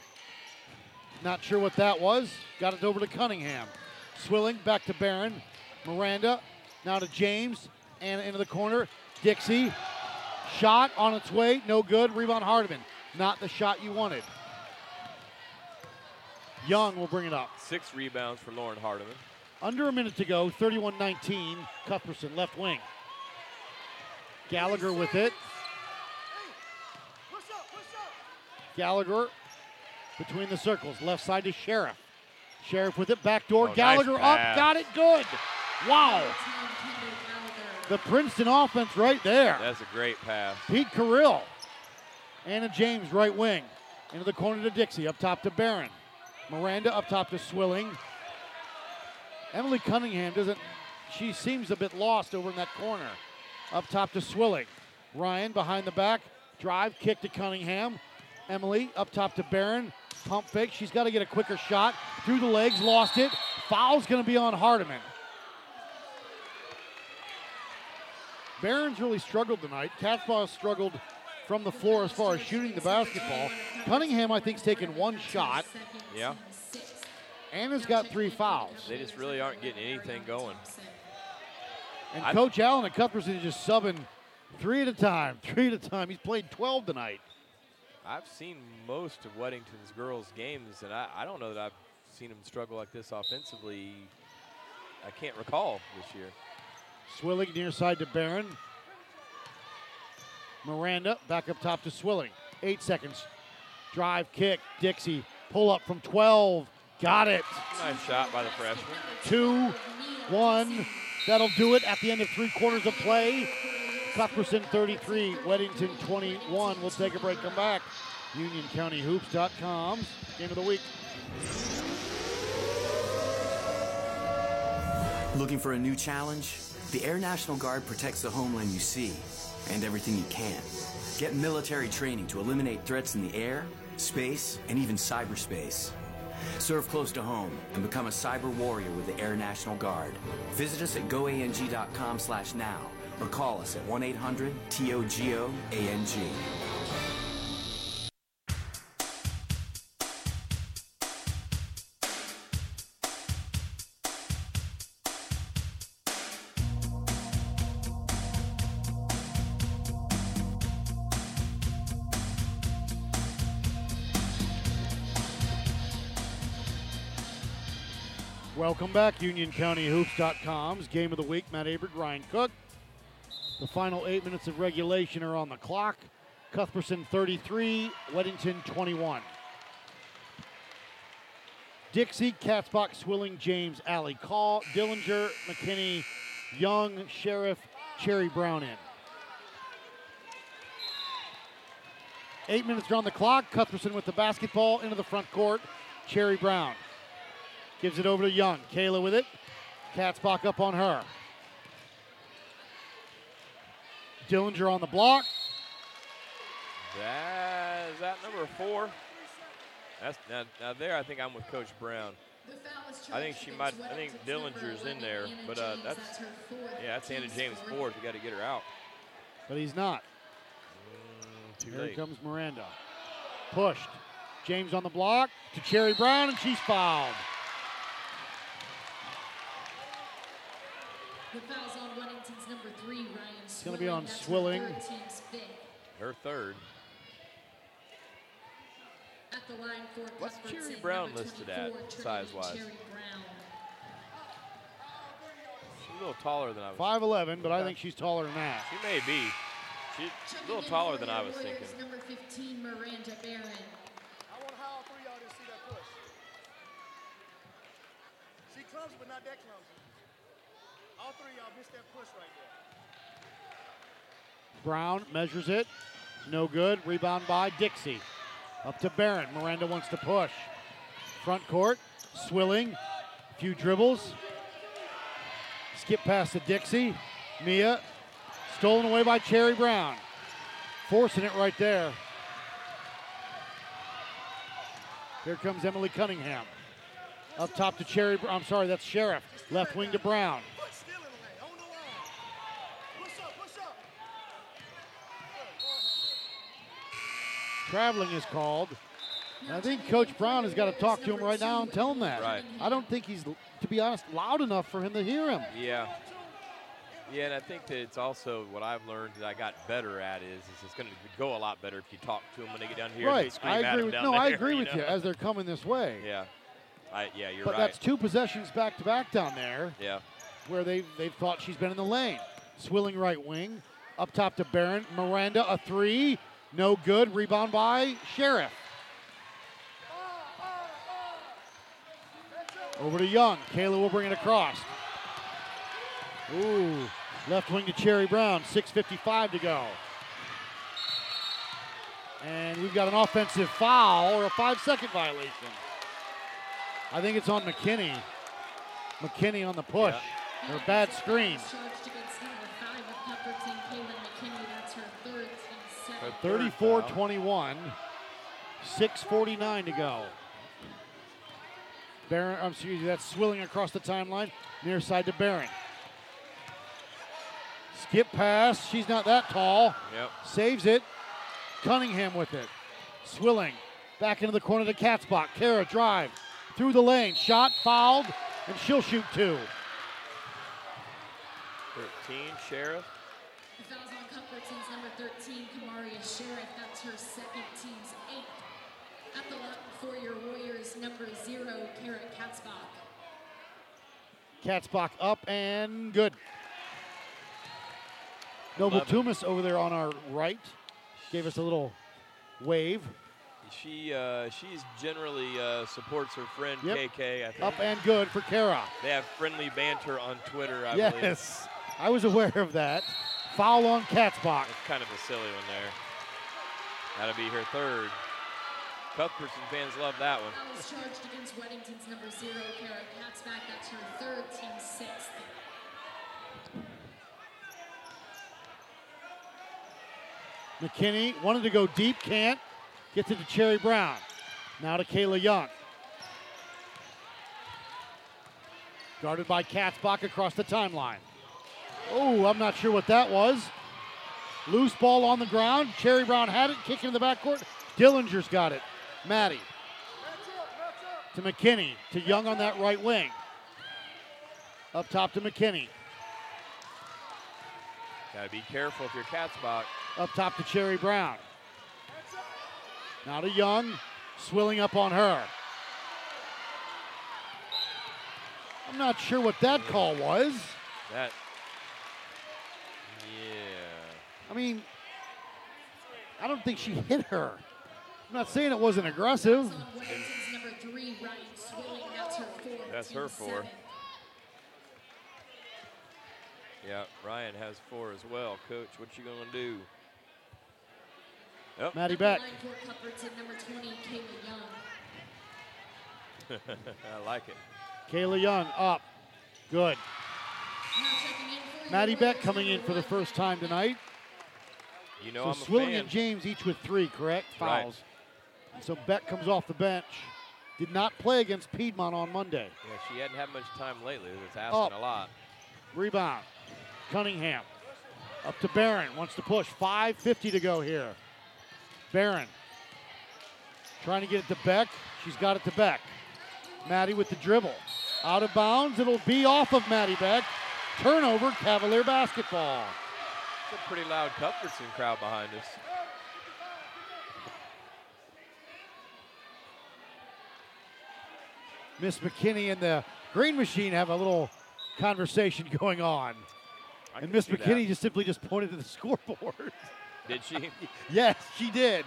Not sure what that was. Got it over to Cunningham. Swilling back to Barron. Miranda now to James and into the corner. Dixie. Shot on its way. No good. Rebound Hardiman. Not the shot you wanted. Young will bring it up. Six rebounds for Lauren Hardiman. Under a minute to go. 31 19. Cuthbertson left wing. Gallagher with it. Gallagher between the circles. Left side to Sheriff. Sheriff with it. Back door. Oh, Gallagher nice up. Got it good. Wow. The Princeton offense right there. That's a great pass. Pete Carril. Anna James, right wing. Into the corner to Dixie. Up top to Barron. Miranda up top to Swilling. Emily Cunningham doesn't, she seems a bit lost over in that corner. Up top to Swilling. Ryan behind the back. Drive, kick to Cunningham. Emily up top to Barron. Pump fake. She's got to get a quicker shot. Through the legs, lost it. Foul's going to be on Hardiman. Barron's really struggled tonight. Katzbach struggled from the floor as far as shooting the basketball. Cunningham, I think, has taken one shot. Yeah. Anna's got three fouls. They just really aren't getting anything going. And I- Coach Allen at Cuthbertson is just subbing three at a time, *laughs* three at a time. He's played 12 tonight. I've seen most of Weddington's girls' games, and I, I don't know that I've seen them struggle like this offensively. I can't recall this year. Swilling near side to Barron. Miranda back up top to Swilling. Eight seconds. Drive, kick, Dixie. Pull up from 12. Got it. Nice shot by the freshman. Two, one. That'll do it at the end of three quarters of play. Cuthbertson 33, Weddington 21. We'll take a break, come back. UnionCountyHoops.com. Game of the week. Looking for a new challenge? The Air National Guard protects the homeland you see and everything you can. Get military training to eliminate threats in the air, space, and even cyberspace. Serve close to home and become a cyber warrior with the Air National Guard. Visit us at goang.com slash now or call us at 1 Welcome back, UnionCountyHoops.com's Game of the Week. Matt Abert, Ryan Cook. The final eight minutes of regulation are on the clock. Cuthbertson 33, Weddington 21. Dixie, Katzbach, Swilling, James, Allie, Call, Dillinger, McKinney, Young, Sheriff, Cherry Brown in. Eight minutes are on the clock. Cuthbertson with the basketball into the front court. Cherry Brown gives it over to Young. Kayla with it. Cats Katzbach up on her. Dillinger on the block. That is that number four. That's now, now there. I think I'm with Coach Brown. I think she might. I think Dillinger's in there, but uh, that's yeah, that's Anna James fourth. We got to get her out. But he's not. Mm, too Here late. comes Miranda. Pushed. James on the block to Cherry Brown, and she's fouled. The foul's on Weddington's number three, Ryan It's going to be on That's her Swilling. third team's fifth. Her third. At the line for What's Cuthbertson, Cherry Brown listed at, size-wise? She's a little taller than I was. 5'11, but I think she's taller than that. She may be. She's a little taller than I was thinking. Number 15, Miranda Barron. I want how all three of y'all didn't see that push. She clumsy, but not that clumsy. All three y'all missed that push right there. Brown measures it. No good. Rebound by Dixie. Up to Barron. Miranda wants to push. Front court. Swilling. A few dribbles. Skip past to Dixie. Mia. Stolen away by Cherry Brown. Forcing it right there. Here comes Emily Cunningham. Up top to Cherry. I'm sorry, that's Sheriff. Left wing to Brown. Foot still in the lane, on the line. Push up, push up. Traveling is called. And I think Coach Brown has got to talk to him right now and tell him that. Right. I don't think he's, to be honest, loud enough for him to hear him. Yeah. Yeah, and I think that it's also what I've learned that I got better at is, is it's going to go a lot better if you talk to them when they get down here. and right. I agree with no, I agree you with know? you as they're coming this way. Yeah. I, yeah, you're but right. that's two possessions back to back down there yeah. where they they've thought she's been in the lane. Swilling right wing. Up top to Barron. Miranda a three. No good. Rebound by Sheriff. Over to Young. Kayla will bring it across. Ooh. Left wing to Cherry Brown. 6.55 to go. And we've got an offensive foul or a five second violation. I think it's on McKinney. McKinney on the push. Or a bad screen. Charged against number five of Cuthbertson, Kaylin McKinney. That's her third team Her seventh. third 34 foul. 21. 6.49 to go. Barron, I'm excuse me, that's swilling across the timeline. Near side to Barron. Skip pass. She's not that tall. Yep. Saves it. Cunningham with it. Swilling. Back into the corner to Katzbach. Kara drive. Through the lane. Shot fouled. And she'll shoot two. 13, Sheriff. The foul's on Cuthbertson's number 13, Kamaria Sheriff. That's her second team's eighth. At the line for your Warriors, number zero, Kara Katzbach. Katzbach up and good. Noble Eleven. Tumas over there on our right gave us a little wave. She uh, she's generally uh, supports her friend Yep. KK. I think. Up and good for Kara. They have friendly banter on Twitter. I believe. Yes, I was aware of that. Foul on Katzbach. That's kind of a silly one there. That'll be her third. Cuthbertson fans love that one. Foul is charged against Weddington's number zero, Kara Katzbach. That's her third, team sixth. McKinney wanted to go deep, can't. Gets it to Cherry Brown. Now to Kayla Young. Guarded by Katzbach across the timeline. Oh, I'm not sure what that was. Loose ball on the ground. Cherry Brown had it, kicking in the backcourt. Dillinger's got it. Maddie to McKinney to Young on that right wing. Up top to McKinney. Got to be careful if your cat's Katzbach. Up top to Cherry Brown. Now to Young, swilling up on her. I'm not sure what that call was. That. Yeah. I mean, I don't think she hit her. I'm not saying it wasn't aggressive. Three, Ryan Swilling. That's her four. That's her four. Yeah, Ryan has four as well. Coach, what you gonna do? Yep. Maddie At Beck. line for Cuthbertson, number 20, Kayla Young. *laughs* I like it. Kayla Young up. Good. Now checking in for Maddie Beck coming in for the first time tonight. You know so I'm a Swilling and James each with three, correct? Right. Fouls. So Beck comes off the bench. Did not play against Piedmont on Monday. Yeah, she hadn't had much time lately. That's asking Up. a lot. Rebound. Cunningham. Up to Barron. Wants to push. 5.50 to go here. Barron. Trying to get it to Beck. She's got it to Beck. Maddie with the dribble. Out of bounds. It'll be off of Maddie Beck. Turnover, Cavalier basketball. It's a pretty loud Cuthbertson crowd behind us. Miss McKinney and the Green Machine have a little conversation *laughs* going on. I and Miss see that. McKinney just simply just pointed to the *laughs* scoreboard. Did she? *laughs* yes, she did.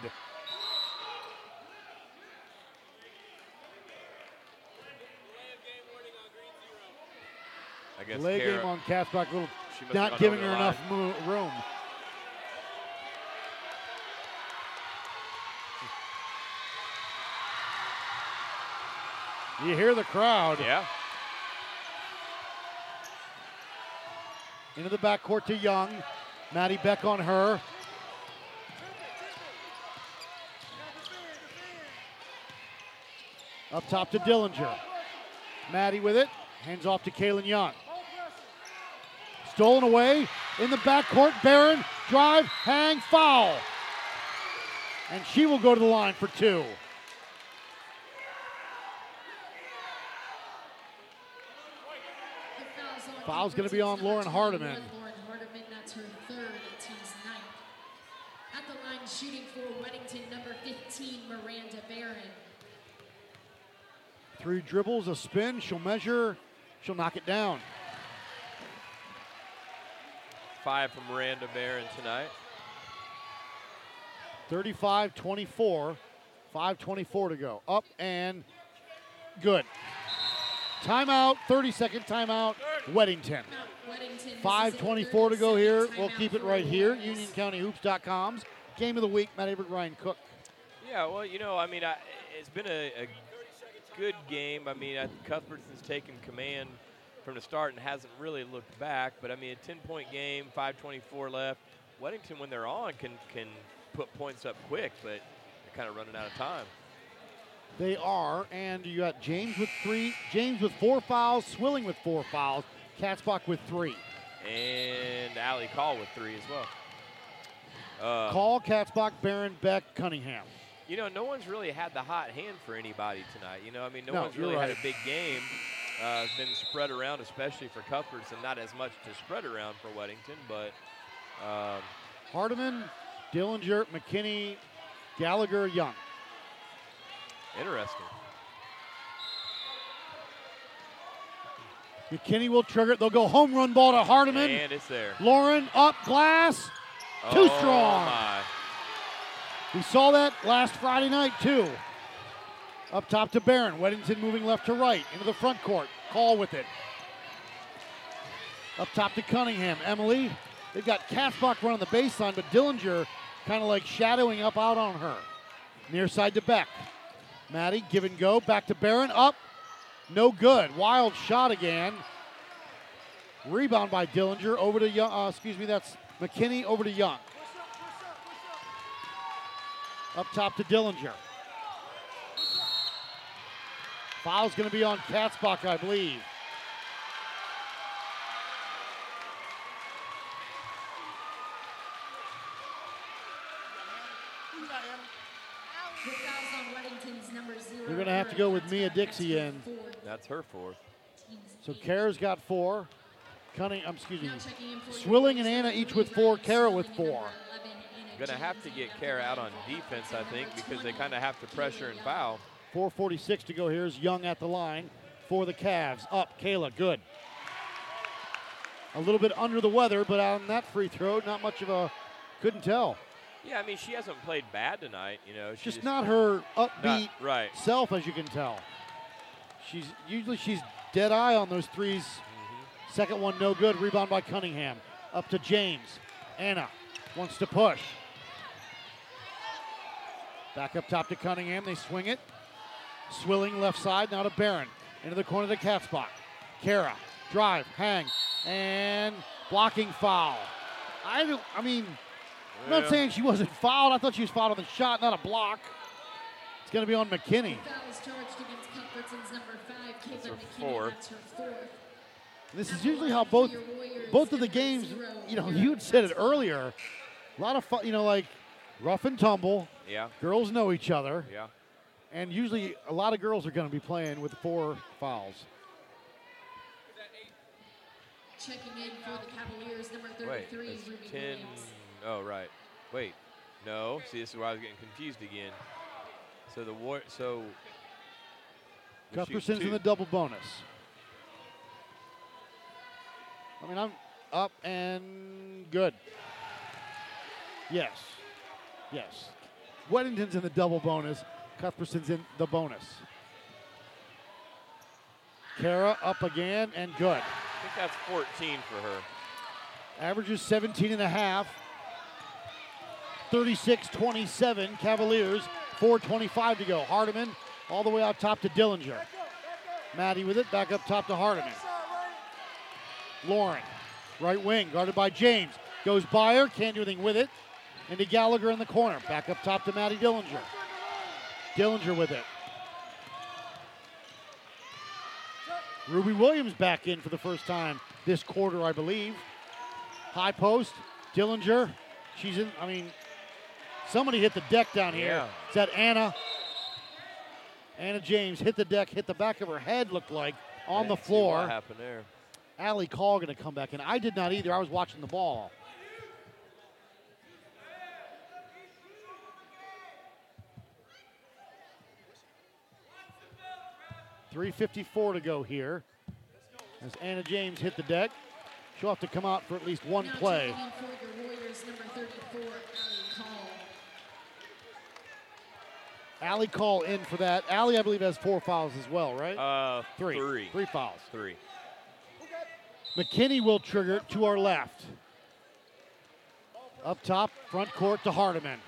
I guess Delay Kara- game on Katzbach, little She must have not giving her enough mo- room. You hear the crowd. Yeah. Into the backcourt to Young. Maddie Beck on her. Up top to Dillinger. Maddie with it. Hands off to Kalen Young. Stolen away in the backcourt. Barron, drive, hang, foul. And she will go to the line for two. Foul's gonna be on Lauren Hardiman. Lauren Hardiman, that's her third, team's ninth. At the line shooting for Weddington, number 15, Miranda Barron. Three dribbles, a spin. She'll measure. She'll knock it down. Five from Miranda Barron tonight. 35 24. 5.24 to go. Up and good. Timeout, 30 second timeout, Weddington. Weddington, this 5.24 to go here. We'll keep it right here. UnionCountyHoops.com's game of the week. Matt Avery, Ryan Cook. Yeah, well, you know, I mean, I, it's been a, a good game. I mean, I, Cuthbertson's taken command from the start and hasn't really looked back. But I mean, a 10-point game, 5:24 left. Weddington, when they're on, can can put points up quick, but they're kind of running out of time. They are, and you got James with three, James with four fouls, Swilling with four fouls, Katzbach with three. And Allie Call with three as well. Uh, Call, Katzbach, Barron, Beck, Cunningham. You know, no one's really had the hot hand for anybody tonight. You know, I mean, no, No, one's really had a big game. Uh, it's been spread around, especially for Cuthbertson. Not as much to spread around for Weddington, but um, Hardiman, Dillinger, McKinney, Gallagher, Young. interesting. McKinney will trigger it. They'll go home run ball to Hardiman. And it's there. Lauren up glass. Too Oh, strong. my. We saw that last Friday night too. Up top to Barron. Weddington moving left to right into the front court. Call with it. Up top to Cunningham. Emily. They've got Katzbach running the baseline, but Dillinger kind of like shadowing up out on her. Near side to Beck. Maddie, give and go. Back to Barron. Up. No good. Wild shot again. Rebound by Dillinger. Over to Young. Uh, excuse me, that's McKinney over to Young. Up top to Dillinger. Foul's going to be on Katzbach, I believe. You're going to have to go with Mia Dixie in. That's her fourth. So Kara's got four. Cunning, um, excuse me. Swilling and Anna each with four. Kara with four. Going to have to get Kara out on defense, I think, because they kind of have to pressure and foul. 446 to go. Here's Young at the line for the Cavs. Up, Kayla, good. A little bit under the weather, but on that free throw, not much of a, couldn't tell. Yeah, I mean, she hasn't played bad tonight. You know, she Just not her upbeat Not- right. self, as you can tell. She's usually she's dead eye on those 3s Mm-hmm. Second one, no good. Rebound by Cunningham. Up to James. Anna wants to push. Back up top to Cunningham. They swing it. Swilling left side. Now to Barron. Into the corner of the to Katzbach. Kara. Drive. Hang. And blocking foul. I don't, I mean, I'm not saying she wasn't fouled. I thought she was fouled on the shot, not a block. It's going to be on McKinney. Fouls charged against Cuthbertson's number five, Caitlin her McKinney. fourth. That's her fourth. This is usually how both both of the games, you know, you had said it earlier. A lot of fun, you know, like rough and tumble. Yeah. Girls know each other. Yeah. And usually a lot of girls are going to be playing with four fouls. Checking in for the Cavaliers, number Wait, 33, it's Ruby 10. Williams. Oh, right. Wait. No. See, this is where I was getting confused again. So the war. So. we shoot Cuthbertson's in the double bonus. I mean, I'm up and good. Yes. Yes. Weddington's in the double bonus. Cuthbertson's in the bonus. Kara up again and good. I think that's 14 for her. Averages 17 and a half. 36-27 Cavaliers. 4.25 to go. Hardiman all the way out top to Dillinger. Maddie with it. Back up top to Hardiman. Lauren, right wing, guarded by James. Goes by her, can't do anything with it. Into Gallagher in the corner. Back up top to Maddie Dillinger. Dillinger with it. Ruby Williams back in for the first time this quarter, I believe. High post, Dillinger. She's in, I mean, somebody hit the deck down here. Yeah. Is that Anna? Anna James hit the deck, hit the back of her head, looked like, on the see What happened there? Allie Call going to come back in. I did not either. I was watching the ball. Three fifty-four to go here. As Anna James hit the deck, she'll have to come out for at least one Now play. checking in for your Warriors, number 34, Allie Call. Allie Call in for that. Allie, I believe, has four fouls as well, right? Uh, Three. Three. Three fouls. Three. McKinney will trigger it to our left. Up top, front court to Hardiman.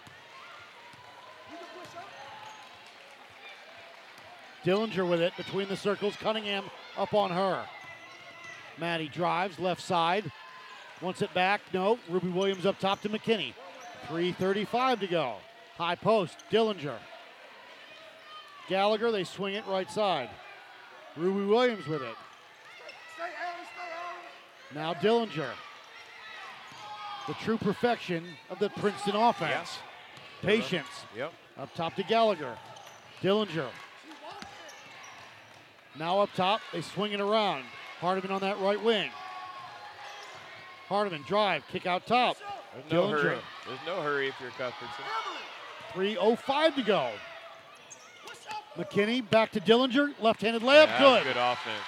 Dillinger with it between the circles. Cunningham up on her. Maddie drives left side. Wants it back. No. Ruby Williams up top to McKinney. 3.35 to go. High post. Dillinger. Gallagher, they swing it right side. Ruby Williams with it. Now Dillinger. The true perfection of the Princeton offense. Patience. Yep. Up top to Gallagher. Dillinger. Now up top, they swing it around. Hardiman on that right wing. Hardiman drive, kick out top. There's no Dillinger. hurry. There's no hurry if you're Cuthbertson. 3.05 to go. McKinney back to Dillinger. Left handed layup, Yeah, good. Good offense.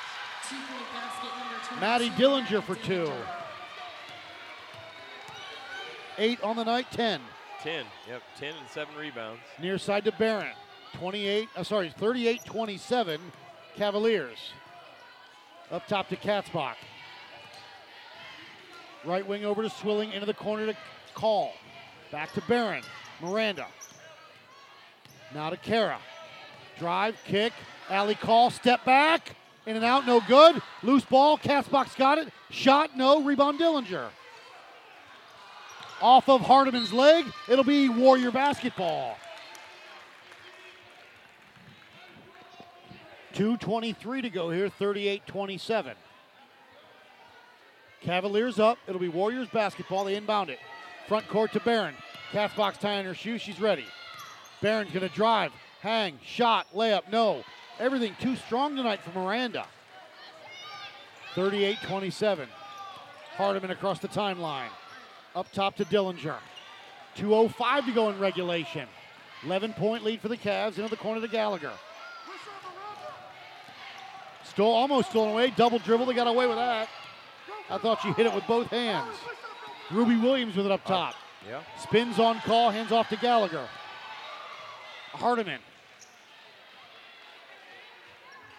Two-point basket, number 22. Maddie Dillinger for two. Eight on the night, 10. 10. Yep. 10 and seven rebounds. Near side to Barron. 28, uh, sorry, 38 27 Cavaliers. Up top to Katzbach. Right wing over to Swilling, into the corner to Call. Back to Barron. Miranda. Now to Kara. Drive, kick. Allie Call, step back. In and out, no good. Loose ball. Katzbach's got it. Shot, no. Rebound Dillinger. Off of Hardiman's leg. It'll be Warrior basketball. 2.23 to go here, 38 27. Cavaliers up. It'll be Warriors basketball. They inbound it. Front court to Barron. Katzbach tying her shoe. She's ready. Barron's going to drive, hang, shot, layup. No. Everything too strong tonight for Miranda. 38 27. Hardiman across the timeline. Up top to Dillinger. 2.05 to go in regulation. 11 point lead for the Cavs into the corner to Gallagher. Stole, almost stolen away. Double dribble. They got away with that. I thought she hit it with both hands. Ruby Williams with it up top. Yeah. Spins on call, hands off to Gallagher. Hardiman.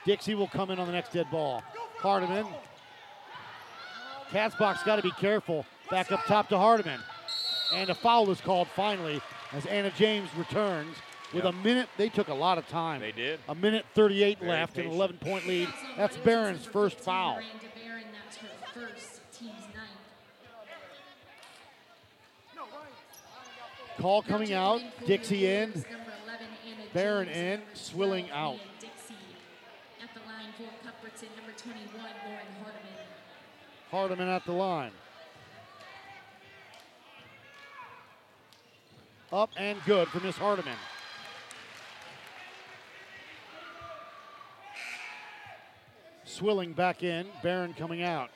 Dixie will come in on the next dead ball. Hardiman. Katzbach's got to be careful. Back up top to Hardiman. And a foul is called finally as Anna James returns with Yep. a minute. They took a lot of time. They did. A minute 38 Very left, patient. an 11 point lead. That's Barron's first foul. Barron, that's her first. Call coming out. Checking in for the Dixie in. Warriors, 11, Anna Barron in. Swilling out. At the line for Cuthbertson, number 21, Lauren Hardiman. Hardiman at the line. Up and good for Miss Hardiman. Swilling back in, Barron coming out.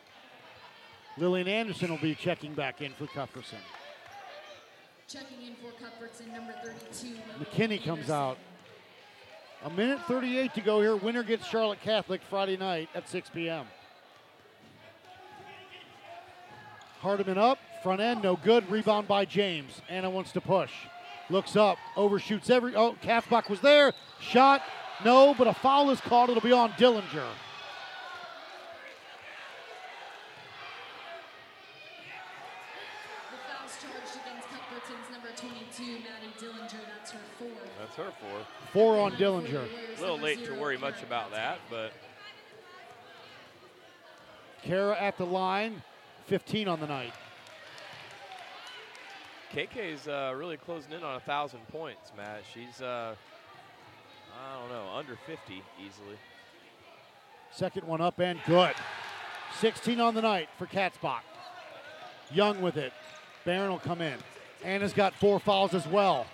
Lillian Anderson will be checking back in for Cuthbertson. Checking in for Cuthbertson, number 32, McKinney comes out. A minute 38 to go here. Winner gets Charlotte Catholic Friday night at 6 p.m. Hardiman up, front end, no good. Rebound by James. Anna wants to push. Looks up, overshoots every. Oh, Katzbach was there. Shot, no, but a foul is called. It'll be on Dillinger. The fouls charged against Cuthbertson's number 22, Maddie Dillinger, that's her fourth. That's her four. Four on Dillinger. A little late to worry much about that, but Kara at the line, 15 on the night. KK's uh, really closing in on a thousand points, Matt. She's, uh, I don't know, under 50 easily. Second one up and good. 16 on the night for Katzbach. Young with it. Barron will come in. Anna's got four fouls as well.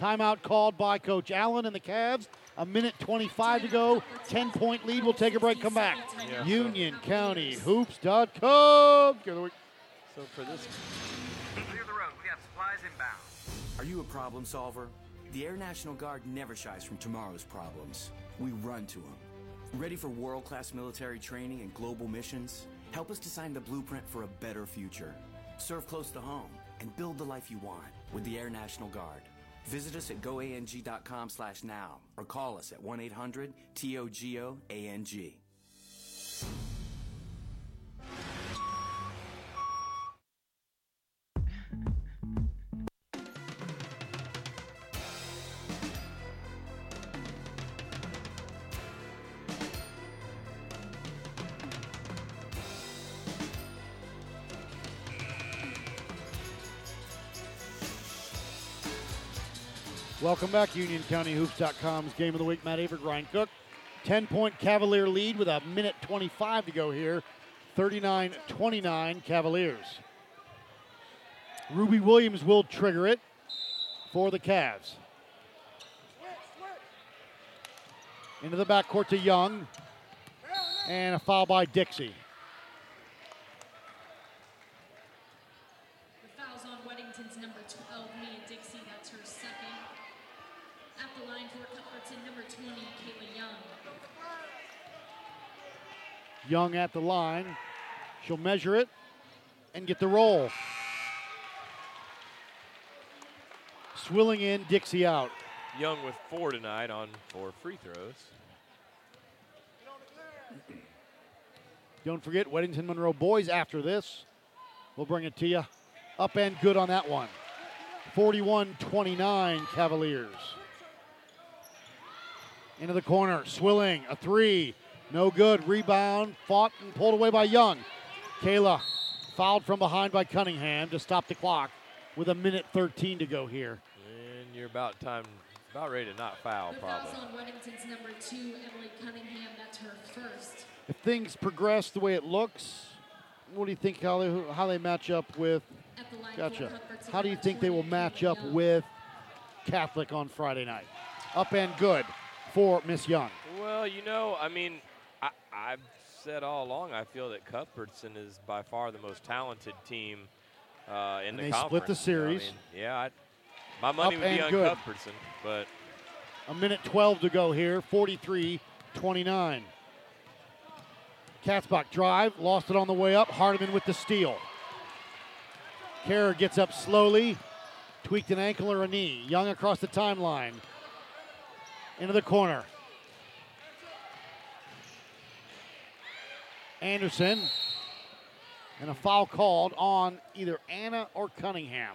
Timeout called by Coach Allen and the Cavs. A minute 25 to go. 10 point lead. We'll take a break. Come back. Yeah, so- Union County Hoops.com. Give the. So for this, Clear the road. We have supplies inbound. Are you a problem solver? The Air National Guard never shies from tomorrow's problems. We run to them. Ready for world class military training and global missions? Help us design the blueprint for a better future. Serve close to home and build the life you want with the Air National Guard. Visit us at goang.com slash now or call us at 1-800-TOGO-ANG. Welcome back, UnionCountyHoops.com's Game of the Week. Matt Avery, Ryan Cook. 10 point Cavalier lead with a minute 25 to go here. 39 29 Cavaliers. Ruby Williams will trigger it for the Cavs. Into the backcourt to Young. And a foul by Dixie. Young at the line. She'll measure it and get the roll. Swilling in, Dixie out. Young with four tonight on four free throws. Don't forget Weddington Monroe boys after this. We'll bring it to you. Up and good on that one. 41 29 Cavaliers. Into the corner. Swilling. A three. No good. Rebound. Fought and pulled away by Young. Kayla fouled from behind by Cunningham to stop the clock with a minute 13 to go here. And you're about time, about ready to not foul, The probably. fouls on Weddington's number 2, Emily Cunningham, that's her first. If things progress the way it looks, what do you think how they, how they match up with? At the line Gotcha. How do you think they will match up Young. with Catholic on Friday night. Up and good for Miss Young. Well, you know, I mean, I, I've said all along, I feel that Cuthbertson is by far the most talented team uh, in And the they conference. split the So, I series. mean, yeah, I, my money Up would be on good. Cuthbertson, but A minute 12 to go here, 43 29. Katzbach drive, lost it on the way up. Hardiman with the steal. Kerr gets up slowly, tweaked an ankle or a knee. Young across the timeline. Into the corner. Anderson. And a foul called on either Anna or Cunningham.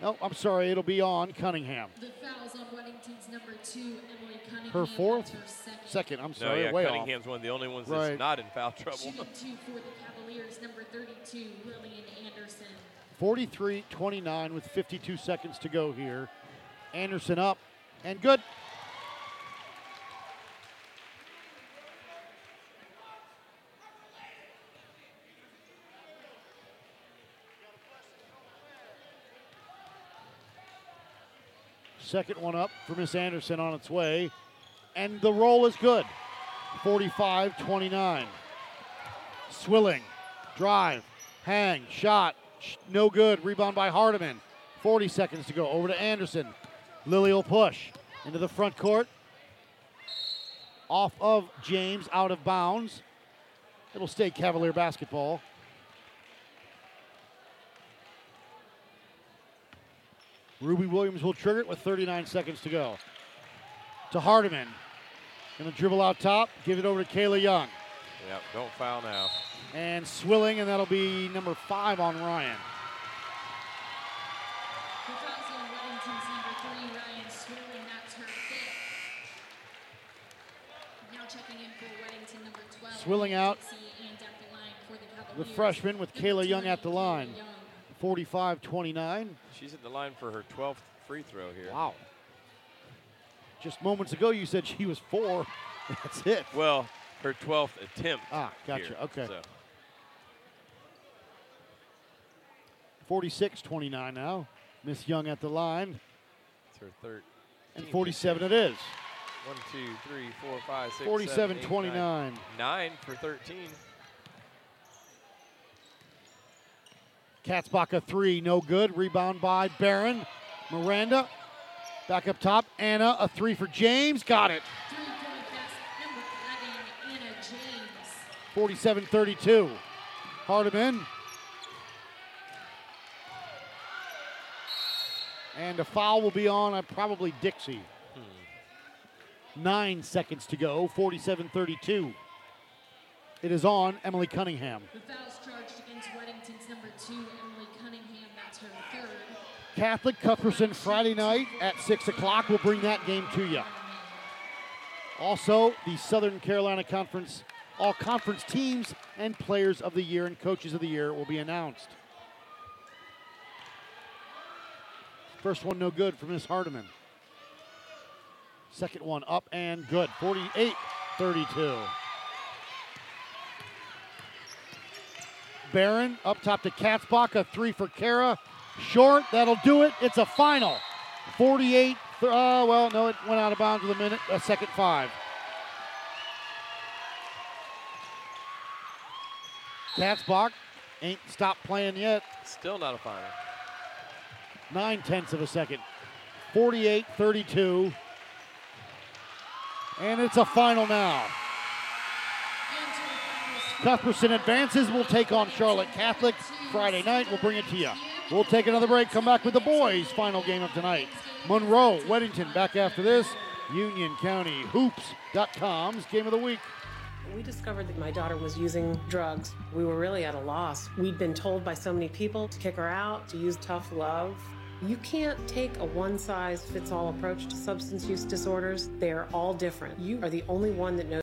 No, I'm sorry, it'll be on Cunningham. The fouls on Weddington's number two, Emily Cunningham. Her fourth? Her second. Second, I'm sorry. no, sorry, yeah, way off. Cunningham's one of the only ones Right. that's not in foul trouble. Shooting two for the Cavaliers, number 32, Lillian Anderson. 43 29 with 52 seconds to go here. Anderson up and good. Second one up for Miss Anderson on its way. And the roll is good. 45 29. Swilling. Drive. Hang. Shot. No good. Rebound by Hardiman. 40 seconds to go. Over to Anderson. Lily will push into the front court. Off of James, out of bounds. It'll stay Cavalier basketball. Ruby Williams will trigger it with 39 seconds to go. To Hardiman. Gonna dribble out top, give it over to Kayla Young. Yep, don't foul now. And swilling, and that'll be number five on Ryan. The fouls on Weddington's number three, Ryan Swilling. That's her fifth. Now checking in for Weddington, number 12. Swilling out. Dixie, and at the line for the The freshman with Kayla Young at the line. Kayla 45 29. She's at the line for her 12th free throw here. Wow. Just moments ago, you said she was four. *laughs* That's it. Well, her 12th attempt. Ah, gotcha. here, Okay. so. 46 29 now. Miss Young at the line. It's her third. And 47 it is. One, two, three, four, five, six, 47 seven, eight, 29. nine. Nine for 13. Katzbach three, no good. Rebound by Barron. Miranda back up top. Anna, a three for James. Got it. Three-point basket, number 11, 47 32. Hardiman. And a foul will be on uh, probably Dixie. Nine seconds to go. 47 32. It is on Emily Cunningham. The fouls charged against Weddington's number two, Emily Cunningham. That's her third. Catholic Cuthbertson Friday night at 6 o'clock. We'll bring that game to you. Also, the Southern Carolina Conference, all conference teams and players of the year and coaches of the year will be announced. First one, no good for Miss Hardiman. Second one, up and good. 48 32. Barron up top to Katzbach, a three for Kara. Short, that'll do it. It's a final. 48, uh, well, no, it went out of bounds with a minute, a second five. Katzbach ain't stopped playing yet. Still not a final. Nine tenths of a second. 48 32. And it's a final now. Cuthbertson advances. We'll take on Charlotte Catholic Friday night. We'll bring it to you. We'll take another break. Come back with the boys' final game of tonight. Monroe, Weddington back after this. Union County Hoops.com's game of the week. We discovered that my daughter was using drugs. We were really at a loss. We'd been told by so many people to kick her out, to use tough love. You can't take a one size fits all approach to substance use disorders. They're all different. You are the only one that knows.